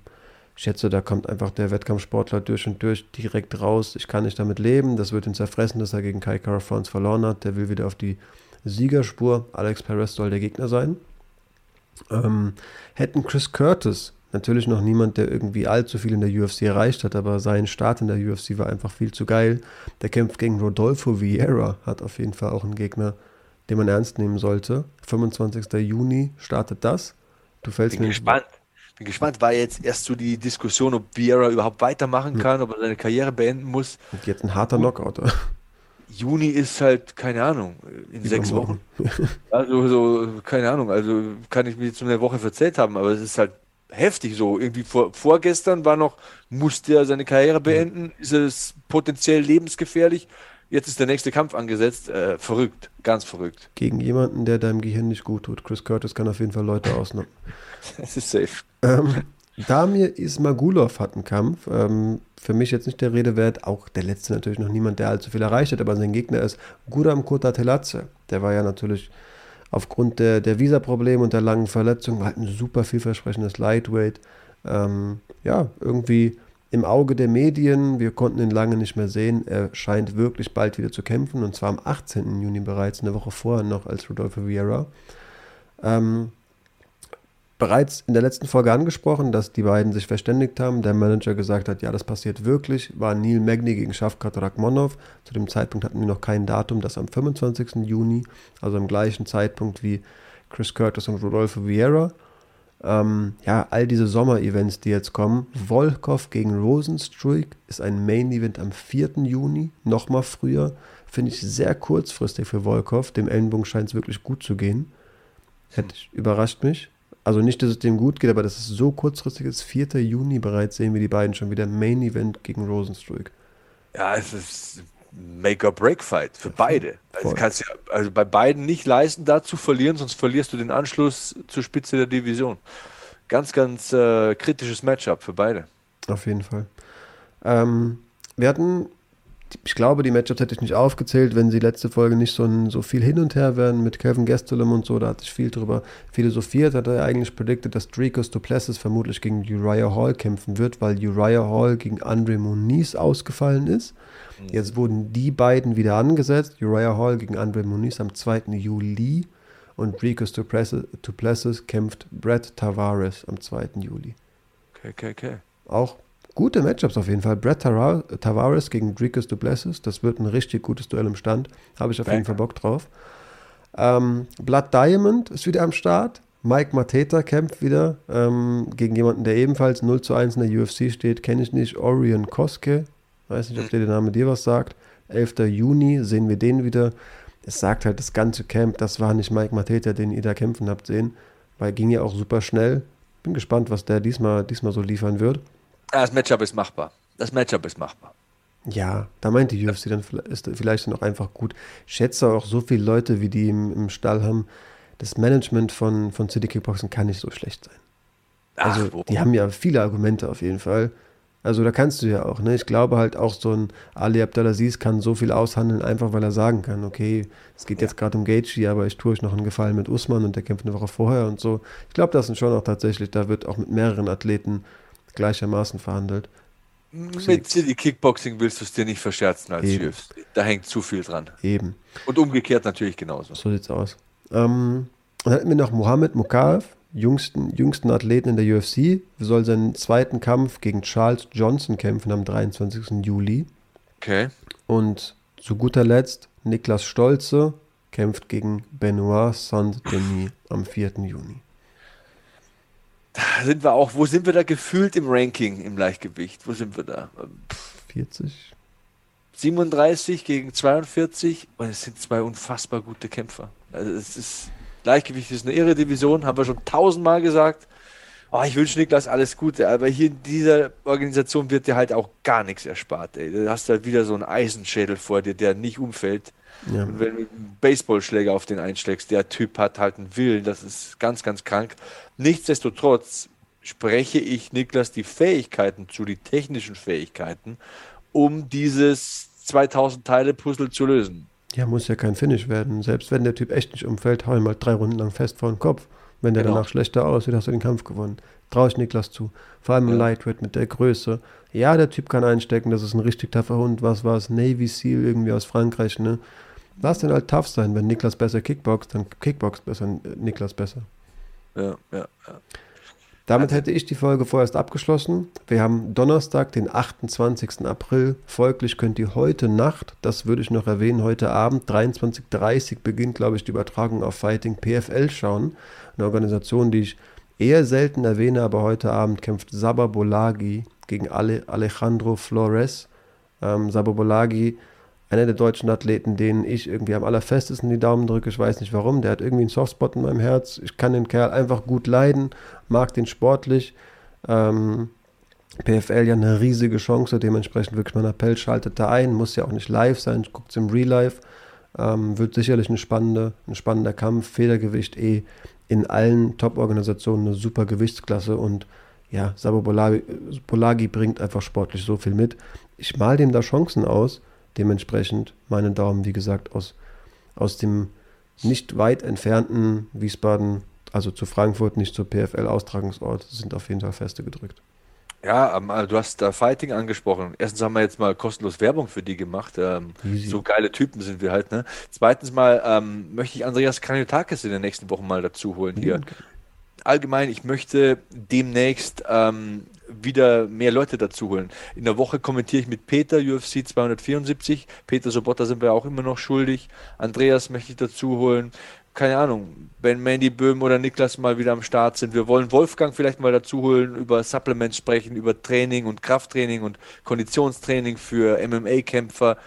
ich schätze, da kommt einfach der Wettkampfsportler durch und durch direkt raus. Ich kann nicht damit leben. Das wird ihn zerfressen, dass er gegen Kai Carafons verloren hat. Der will wieder auf die Siegerspur. Alex Perez soll der Gegner sein. Ähm, hätten Chris Curtis, natürlich noch niemand, der irgendwie allzu viel in der UFC erreicht hat, aber sein Start in der UFC war einfach viel zu geil. Der kämpft gegen Rodolfo Vieira, hat auf jeden Fall auch einen Gegner, den man ernst nehmen sollte. 25. Juni startet das. Du fällst Bin mir gespannt Bin gespannt, war jetzt erst so die Diskussion, ob Vieira überhaupt weitermachen kann, ob er seine Karriere beenden muss. Und jetzt ein harter Knockout. Juni ist halt, keine Ahnung, in sechs Wochen. [LAUGHS] Also, so, keine Ahnung, also kann ich mir jetzt eine Woche verzählt haben, aber es ist halt heftig so. Irgendwie vor, vorgestern war noch, musste er seine Karriere beenden, ist es potenziell lebensgefährlich. Jetzt ist der nächste Kampf angesetzt. Äh, verrückt, ganz verrückt. Gegen jemanden, der deinem Gehirn nicht gut tut. Chris Curtis kann auf jeden Fall Leute ausnehmen. [LAUGHS] Das ist safe. Ähm, Damir Ismagulov hat einen Kampf. Ähm, für mich jetzt nicht der Rede wert. Auch der letzte natürlich noch niemand, der allzu viel erreicht hat. Aber sein Gegner ist Guram Kotatelatze. Der war ja natürlich aufgrund der, der Visa-Probleme und der langen Verletzung halt ein super vielversprechendes Lightweight. Ähm, ja, irgendwie im Auge der Medien. Wir konnten ihn lange nicht mehr sehen. Er scheint wirklich bald wieder zu kämpfen. Und zwar am 18. Juni bereits, eine Woche vorher noch als Rodolfo Vieira. Ähm, bereits in der letzten Folge angesprochen, dass die beiden sich verständigt haben. Der Manager gesagt hat, ja, das passiert wirklich. War Neil Magny gegen Shafkat Rakhmonov. Zu dem Zeitpunkt hatten wir noch kein Datum, das am 25. Juni, also am gleichen Zeitpunkt wie Chris Curtis und Rodolfo Vieira. Ähm, ja, all diese Sommer-Events, die jetzt kommen. Volkov gegen Rosenstruik ist ein Main-Event am 4. Juni, nochmal früher. Finde ich sehr kurzfristig für Volkov. Dem Ellenbogen scheint es wirklich gut zu gehen. Hätte ich, überrascht mich. Also nicht, dass es dem gut geht, aber dass es so kurzfristig ist. 4. Juni bereits sehen wir die beiden schon wieder Main Event gegen Rosenstruik. Ja, es ist Make-or-Break-Fight für beide. Also, kannst ja, also bei beiden nicht leisten, da zu verlieren, sonst verlierst du den Anschluss zur Spitze der Division. Ganz, ganz äh, kritisches Matchup für beide. Auf jeden Fall. Ähm, wir hatten ich glaube, die Matchups hätte ich nicht aufgezählt, wenn sie letzte Folge nicht so, ein, so viel hin und her wären mit Kevin Gastelum und so. Da hatte ich viel drüber philosophiert. Hat er eigentlich predicted, dass Dricos Duplessis vermutlich gegen Uriah Hall kämpfen wird, weil Uriah Hall gegen Andre Moniz ausgefallen ist. Mhm. Jetzt wurden die beiden wieder angesetzt. Uriah Hall gegen Andre Moniz am 2. Juli und Dricos Duplessis, Duplessis kämpft Brett Tavares am 2. Juli. Okay, okay, okay. Auch Gute Matchups auf jeden Fall. Brett Tavares gegen Dricus Duplessis. Das wird ein richtig gutes Duell im Stand. Habe ich auf Danke. jeden Fall Bock drauf. Ähm, Blood Diamond ist wieder am Start. Mike Mateta kämpft wieder ähm, gegen jemanden, der ebenfalls 0 zu 1 in der UFC steht. Kenne ich nicht. Orion Koske. Weiß nicht, ob der Name dir was sagt. 11. Juni sehen wir den wieder. Es sagt halt das ganze Camp, das war nicht Mike Mateta, den ihr da kämpfen habt sehen. Weil ging ja auch super schnell. Bin gespannt, was der diesmal, diesmal so liefern wird. Das Matchup ist machbar. Das Matchup ist machbar. Ja, da meint die UFC dann ist vielleicht dann auch einfach gut. Ich schätze auch so viele Leute, wie die im, im Stall haben. Das Management von, von City Kickboxen kann nicht so schlecht sein. Also, Ach, die haben ja viele Argumente auf jeden Fall. Also, da kannst du ja auch, ne? Ich glaube halt auch so ein Ali Abdelaziz kann so viel aushandeln, einfach weil er sagen kann, okay, es geht ja. jetzt gerade um Gaethje, aber ich tue euch noch einen Gefallen mit Usman und der kämpft eine Woche vorher und so. Ich glaube, das sind schon auch tatsächlich, da wird auch mit mehreren Athleten gleichermaßen verhandelt. Mit City Kickboxing willst du es dir nicht verscherzen als Eben. UFC. Da hängt zu viel dran. Eben. Und umgekehrt natürlich genauso. So sieht's aus. Ähm, dann hatten wir noch Mohamed Mukaev, jüngsten, jüngsten Athleten in der UFC. Soll seinen zweiten Kampf gegen Charles Johnson kämpfen am 23. Juli. Okay. Und zu guter Letzt Niklas Stolze kämpft gegen Benoit Saint-Denis am 4. Juni sind wir auch, wo sind wir da gefühlt im Ranking im Leichtgewicht? Wo sind wir da? 40. 37 gegen 42 und es sind zwei unfassbar gute Kämpfer. Also es ist Leichtgewicht ist eine irre Division, haben wir schon tausendmal gesagt. Oh, ich wünsche Niklas alles Gute, aber hier in dieser Organisation wird dir halt auch gar nichts erspart. Ey. Du hast halt wieder so einen Eisenschädel vor dir, der nicht umfällt. Ja. Und wenn du einen Baseballschläger auf den einschlägst, der Typ hat halt einen Willen, das ist ganz, ganz krank. Nichtsdestotrotz spreche ich Niklas die Fähigkeiten zu, die technischen Fähigkeiten, um dieses 2000 Teile Puzzle zu lösen. Ja, muss ja kein Finish werden. Selbst wenn der Typ echt nicht umfällt, hau ihn mal drei Runden lang fest vor den Kopf. Wenn der genau. danach schlechter aussieht, hast du den Kampf gewonnen. Traue ich Niklas zu. Vor allem im ja. Lightweight mit der Größe. Ja, der Typ kann einstecken, das ist ein richtig taffer Hund. Was war es? Navy Seal irgendwie aus Frankreich, ne? Lass den halt tough sein. Wenn Niklas besser kickboxt, dann kickboxt besser äh, Niklas besser. Ja, ja, ja. Damit hätte ich die Folge vorerst abgeschlossen. Wir haben Donnerstag, den 28. April. Folglich könnt ihr heute Nacht, das würde ich noch erwähnen, heute Abend 23.30 Uhr beginnt, glaube ich, die Übertragung auf Fighting PFL schauen. Eine Organisation, die ich eher selten erwähne, aber heute Abend kämpft Sabah Bolagi gegen Ale Alejandro Flores. Ähm, Sabah Bolagi, einer der deutschen Athleten, denen ich irgendwie am allerfestesten die Daumen drücke. Ich weiß nicht warum. Der hat irgendwie einen Softspot in meinem Herz. Ich kann den Kerl einfach gut leiden, mag den sportlich. Ähm, PFL ja eine riesige Chance, dementsprechend wirklich mein Appell, schaltet da ein, muss ja auch nicht live sein, guckt es im Real Life. Ähm, wird sicherlich eine spannende, ein spannender Kampf. Federgewicht eh in allen Top-Organisationen eine super Gewichtsklasse und ja, Sabo Bolagi, Bolagi bringt einfach sportlich so viel mit. Ich mal dem da Chancen aus, dementsprechend meine Daumen, wie gesagt, aus, aus dem nicht weit entfernten Wiesbaden, also zu Frankfurt, nicht zur PFL-Austragungsort, sind auf jeden Fall feste gedrückt. Ja, ähm, also du hast da Fighting angesprochen. Erstens haben wir jetzt mal kostenlos Werbung für die gemacht. Ähm, so geile Typen sind wir halt. Ne? Zweitens mal ähm, möchte ich Andreas Kaniotakis in den nächsten Wochen mal dazu holen hier. Okay. Allgemein, ich möchte demnächst ähm, wieder mehr Leute dazu holen. In der Woche kommentiere ich mit Peter UFC 274. Peter Sobotta sind wir auch immer noch schuldig. Andreas möchte ich dazu holen keine Ahnung, wenn Mandy Böhm oder Niklas mal wieder am Start sind. Wir wollen Wolfgang vielleicht mal dazu holen, über Supplements sprechen, über Training und Krafttraining und Konditionstraining für MMA-Kämpfer.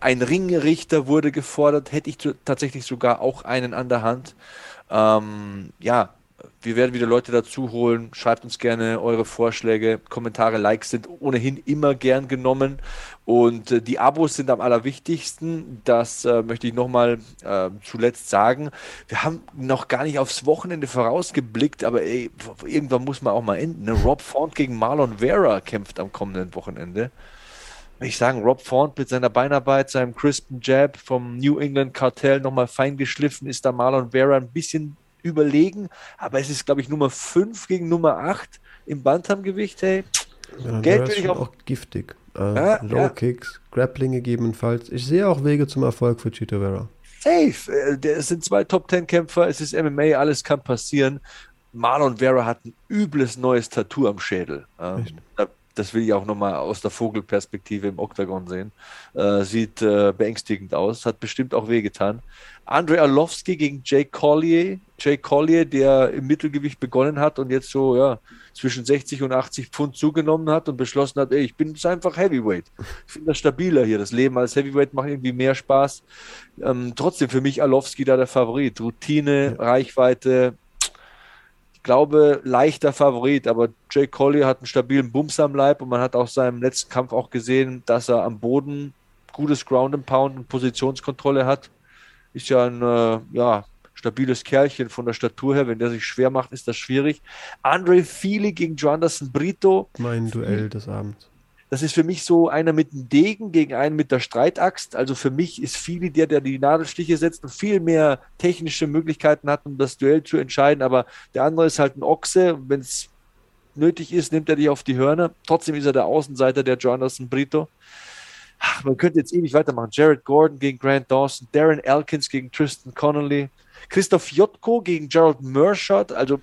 Ein Ringrichter wurde gefordert, hätte ich tatsächlich sogar auch einen an der Hand. Ähm, ja, wir werden wieder Leute dazu holen. Schreibt uns gerne eure Vorschläge. Kommentare, Likes sind ohnehin immer gern genommen. Und äh, die Abos sind am allerwichtigsten. Das äh, möchte ich nochmal äh, zuletzt sagen. Wir haben noch gar nicht aufs Wochenende vorausgeblickt, aber ey, irgendwann muss man auch mal enden. Ne? Rob Font gegen Marlon Vera kämpft am kommenden Wochenende. Ich sagen, Rob Font mit seiner Beinarbeit, seinem crispen Jab vom New England Kartell nochmal fein geschliffen, ist da Marlon Vera ein bisschen überlegen, aber es ist, glaube ich, Nummer 5 gegen Nummer 8 im Bantamgewicht. Hey, ja, Geld würde ich auch, auch giftig. Äh, ja, Low ja. Kicks, Grappling gegebenenfalls. Ich sehe auch Wege zum Erfolg für Chito Vera. Safe. Äh, es sind zwei Top Ten Kämpfer, es ist MMA, alles kann passieren. Marlon Vera hat ein übles neues Tattoo am Schädel. Ähm, das will ich auch nochmal aus der Vogelperspektive im Oktagon sehen. Äh, sieht äh, beängstigend aus, hat bestimmt auch wehgetan. Andre Arlovski gegen Jay Collier. Jay Collier, der im Mittelgewicht begonnen hat und jetzt so ja, zwischen 60 und 80 Pfund zugenommen hat und beschlossen hat, ey, ich bin jetzt einfach Heavyweight. Ich finde das stabiler hier. Das Leben als Heavyweight macht irgendwie mehr Spaß. Ähm, trotzdem für mich Arlovski da der Favorit. Routine, ja. Reichweite, ich glaube, leichter Favorit, aber Jay Collier hat einen stabilen Bums am Leib und man hat auch seinem letzten Kampf auch gesehen, dass er am Boden gutes Ground and Pound und Positionskontrolle hat ist ja ein äh, ja, stabiles Kerlchen von der Statur her. Wenn der sich schwer macht, ist das schwierig. Andre Feely gegen Joanderson Brito. Mein Duell des Abends. Das ist für mich so einer mit dem Degen gegen einen mit der Streitaxt. Also für mich ist Feely der, der die Nadelstiche setzt und viel mehr technische Möglichkeiten hat, um das Duell zu entscheiden. Aber der andere ist halt ein Ochse. Wenn es nötig ist, nimmt er dich auf die Hörner. Trotzdem ist er der Außenseiter der Joanderson Brito ach, man könnte jetzt ewig weitermachen. Jared Gordon gegen Grant Dawson, Darren Elkins gegen Tristan Connolly, Christoph Jotko gegen Gerald Mershot, also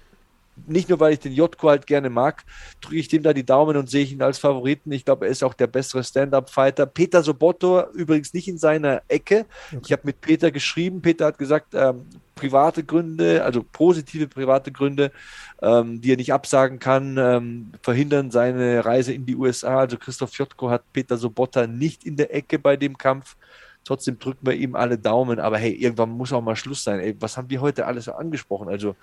nicht nur, weil ich den Jotko halt gerne mag, drücke ich dem da die Daumen und sehe ihn als Favoriten. Ich glaube, er ist auch der bessere Stand-Up-Fighter. Peter Soboto übrigens nicht in seiner Ecke. Okay. Ich habe mit Peter geschrieben. Peter hat gesagt, ähm, private Gründe, also positive private Gründe, ähm, die er nicht absagen kann, ähm, verhindern seine Reise in die USA. Also Christoph Jotko hat Peter Sobotta nicht in der Ecke bei dem Kampf. Trotzdem drücken wir ihm alle Daumen. Aber hey, irgendwann muss auch mal Schluss sein. Ey, was haben wir heute alles angesprochen? Also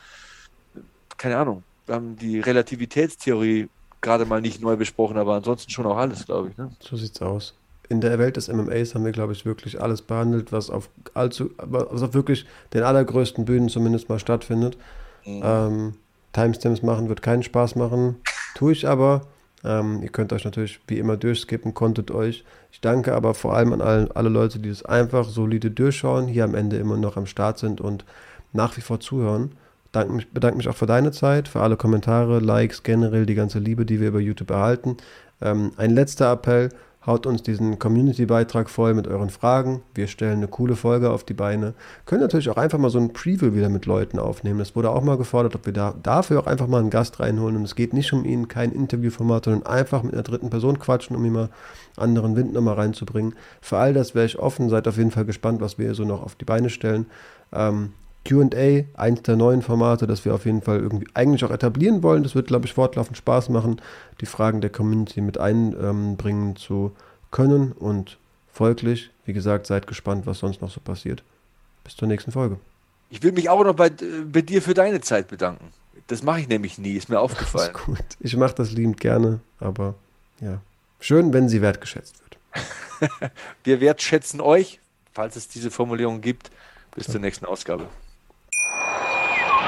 keine Ahnung, wir haben die Relativitätstheorie gerade mal nicht neu besprochen, aber ansonsten schon auch alles, glaube ich. Ne? So sieht's aus. In der Welt des MMAs haben wir, glaube ich, wirklich alles behandelt, was auf allzu, was auf wirklich den allergrößten Bühnen zumindest mal stattfindet. Mhm. Ähm, Timestamps machen wird keinen Spaß machen, tue ich aber. Ähm, ihr könnt euch natürlich wie immer durchskippen, konntet euch. Ich danke aber vor allem an alle, alle Leute, die das einfach solide durchschauen, hier am Ende immer noch am Start sind und nach wie vor zuhören bedanke mich, bedanke mich auch für deine Zeit, für alle Kommentare, Likes, generell die ganze Liebe, die wir über YouTube erhalten. Ähm, ein letzter Appell, haut uns diesen Community-Beitrag voll mit euren Fragen. Wir stellen eine coole Folge auf die Beine. Können natürlich auch einfach mal so ein Preview wieder mit Leuten aufnehmen. Das wurde auch mal gefordert, ob wir da dafür auch einfach mal einen Gast reinholen. Und es geht nicht um ihn, kein Interviewformat, sondern einfach mit einer dritten Person quatschen, um ihm mal anderen Wind nochmal reinzubringen. Für all das wäre ich offen. Seid auf jeden Fall gespannt, was wir so noch auf die Beine stellen. Ähm, QA, eins der neuen Formate, das wir auf jeden Fall irgendwie eigentlich auch etablieren wollen. Das wird, glaube ich, fortlaufend Spaß machen, die Fragen der Community mit einbringen zu können. Und folglich, wie gesagt, seid gespannt, was sonst noch so passiert. Bis zur nächsten Folge. Ich will mich auch noch bei, bei dir für deine Zeit bedanken. Das mache ich nämlich nie, ist mir aufgefallen. Ist gut. Ich mache das liebend gerne, aber ja. Schön, wenn sie wertgeschätzt wird. [LAUGHS] Wir wertschätzen euch, falls es diese Formulierung gibt. Bis ja. zur nächsten Ausgabe.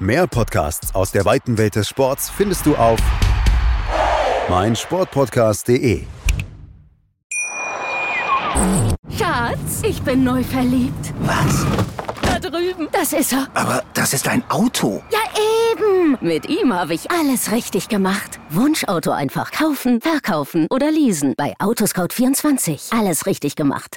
Mehr Podcasts aus der weiten Welt des Sports findest du auf meinsportpodcast.de. Schatz, ich bin neu verliebt. Was? Da drüben. Das ist er. Aber das ist ein Auto. Ja, eben. Mit ihm habe ich alles richtig gemacht. Wunschauto einfach kaufen, verkaufen oder leasen. Bei Autoscout24. Alles richtig gemacht.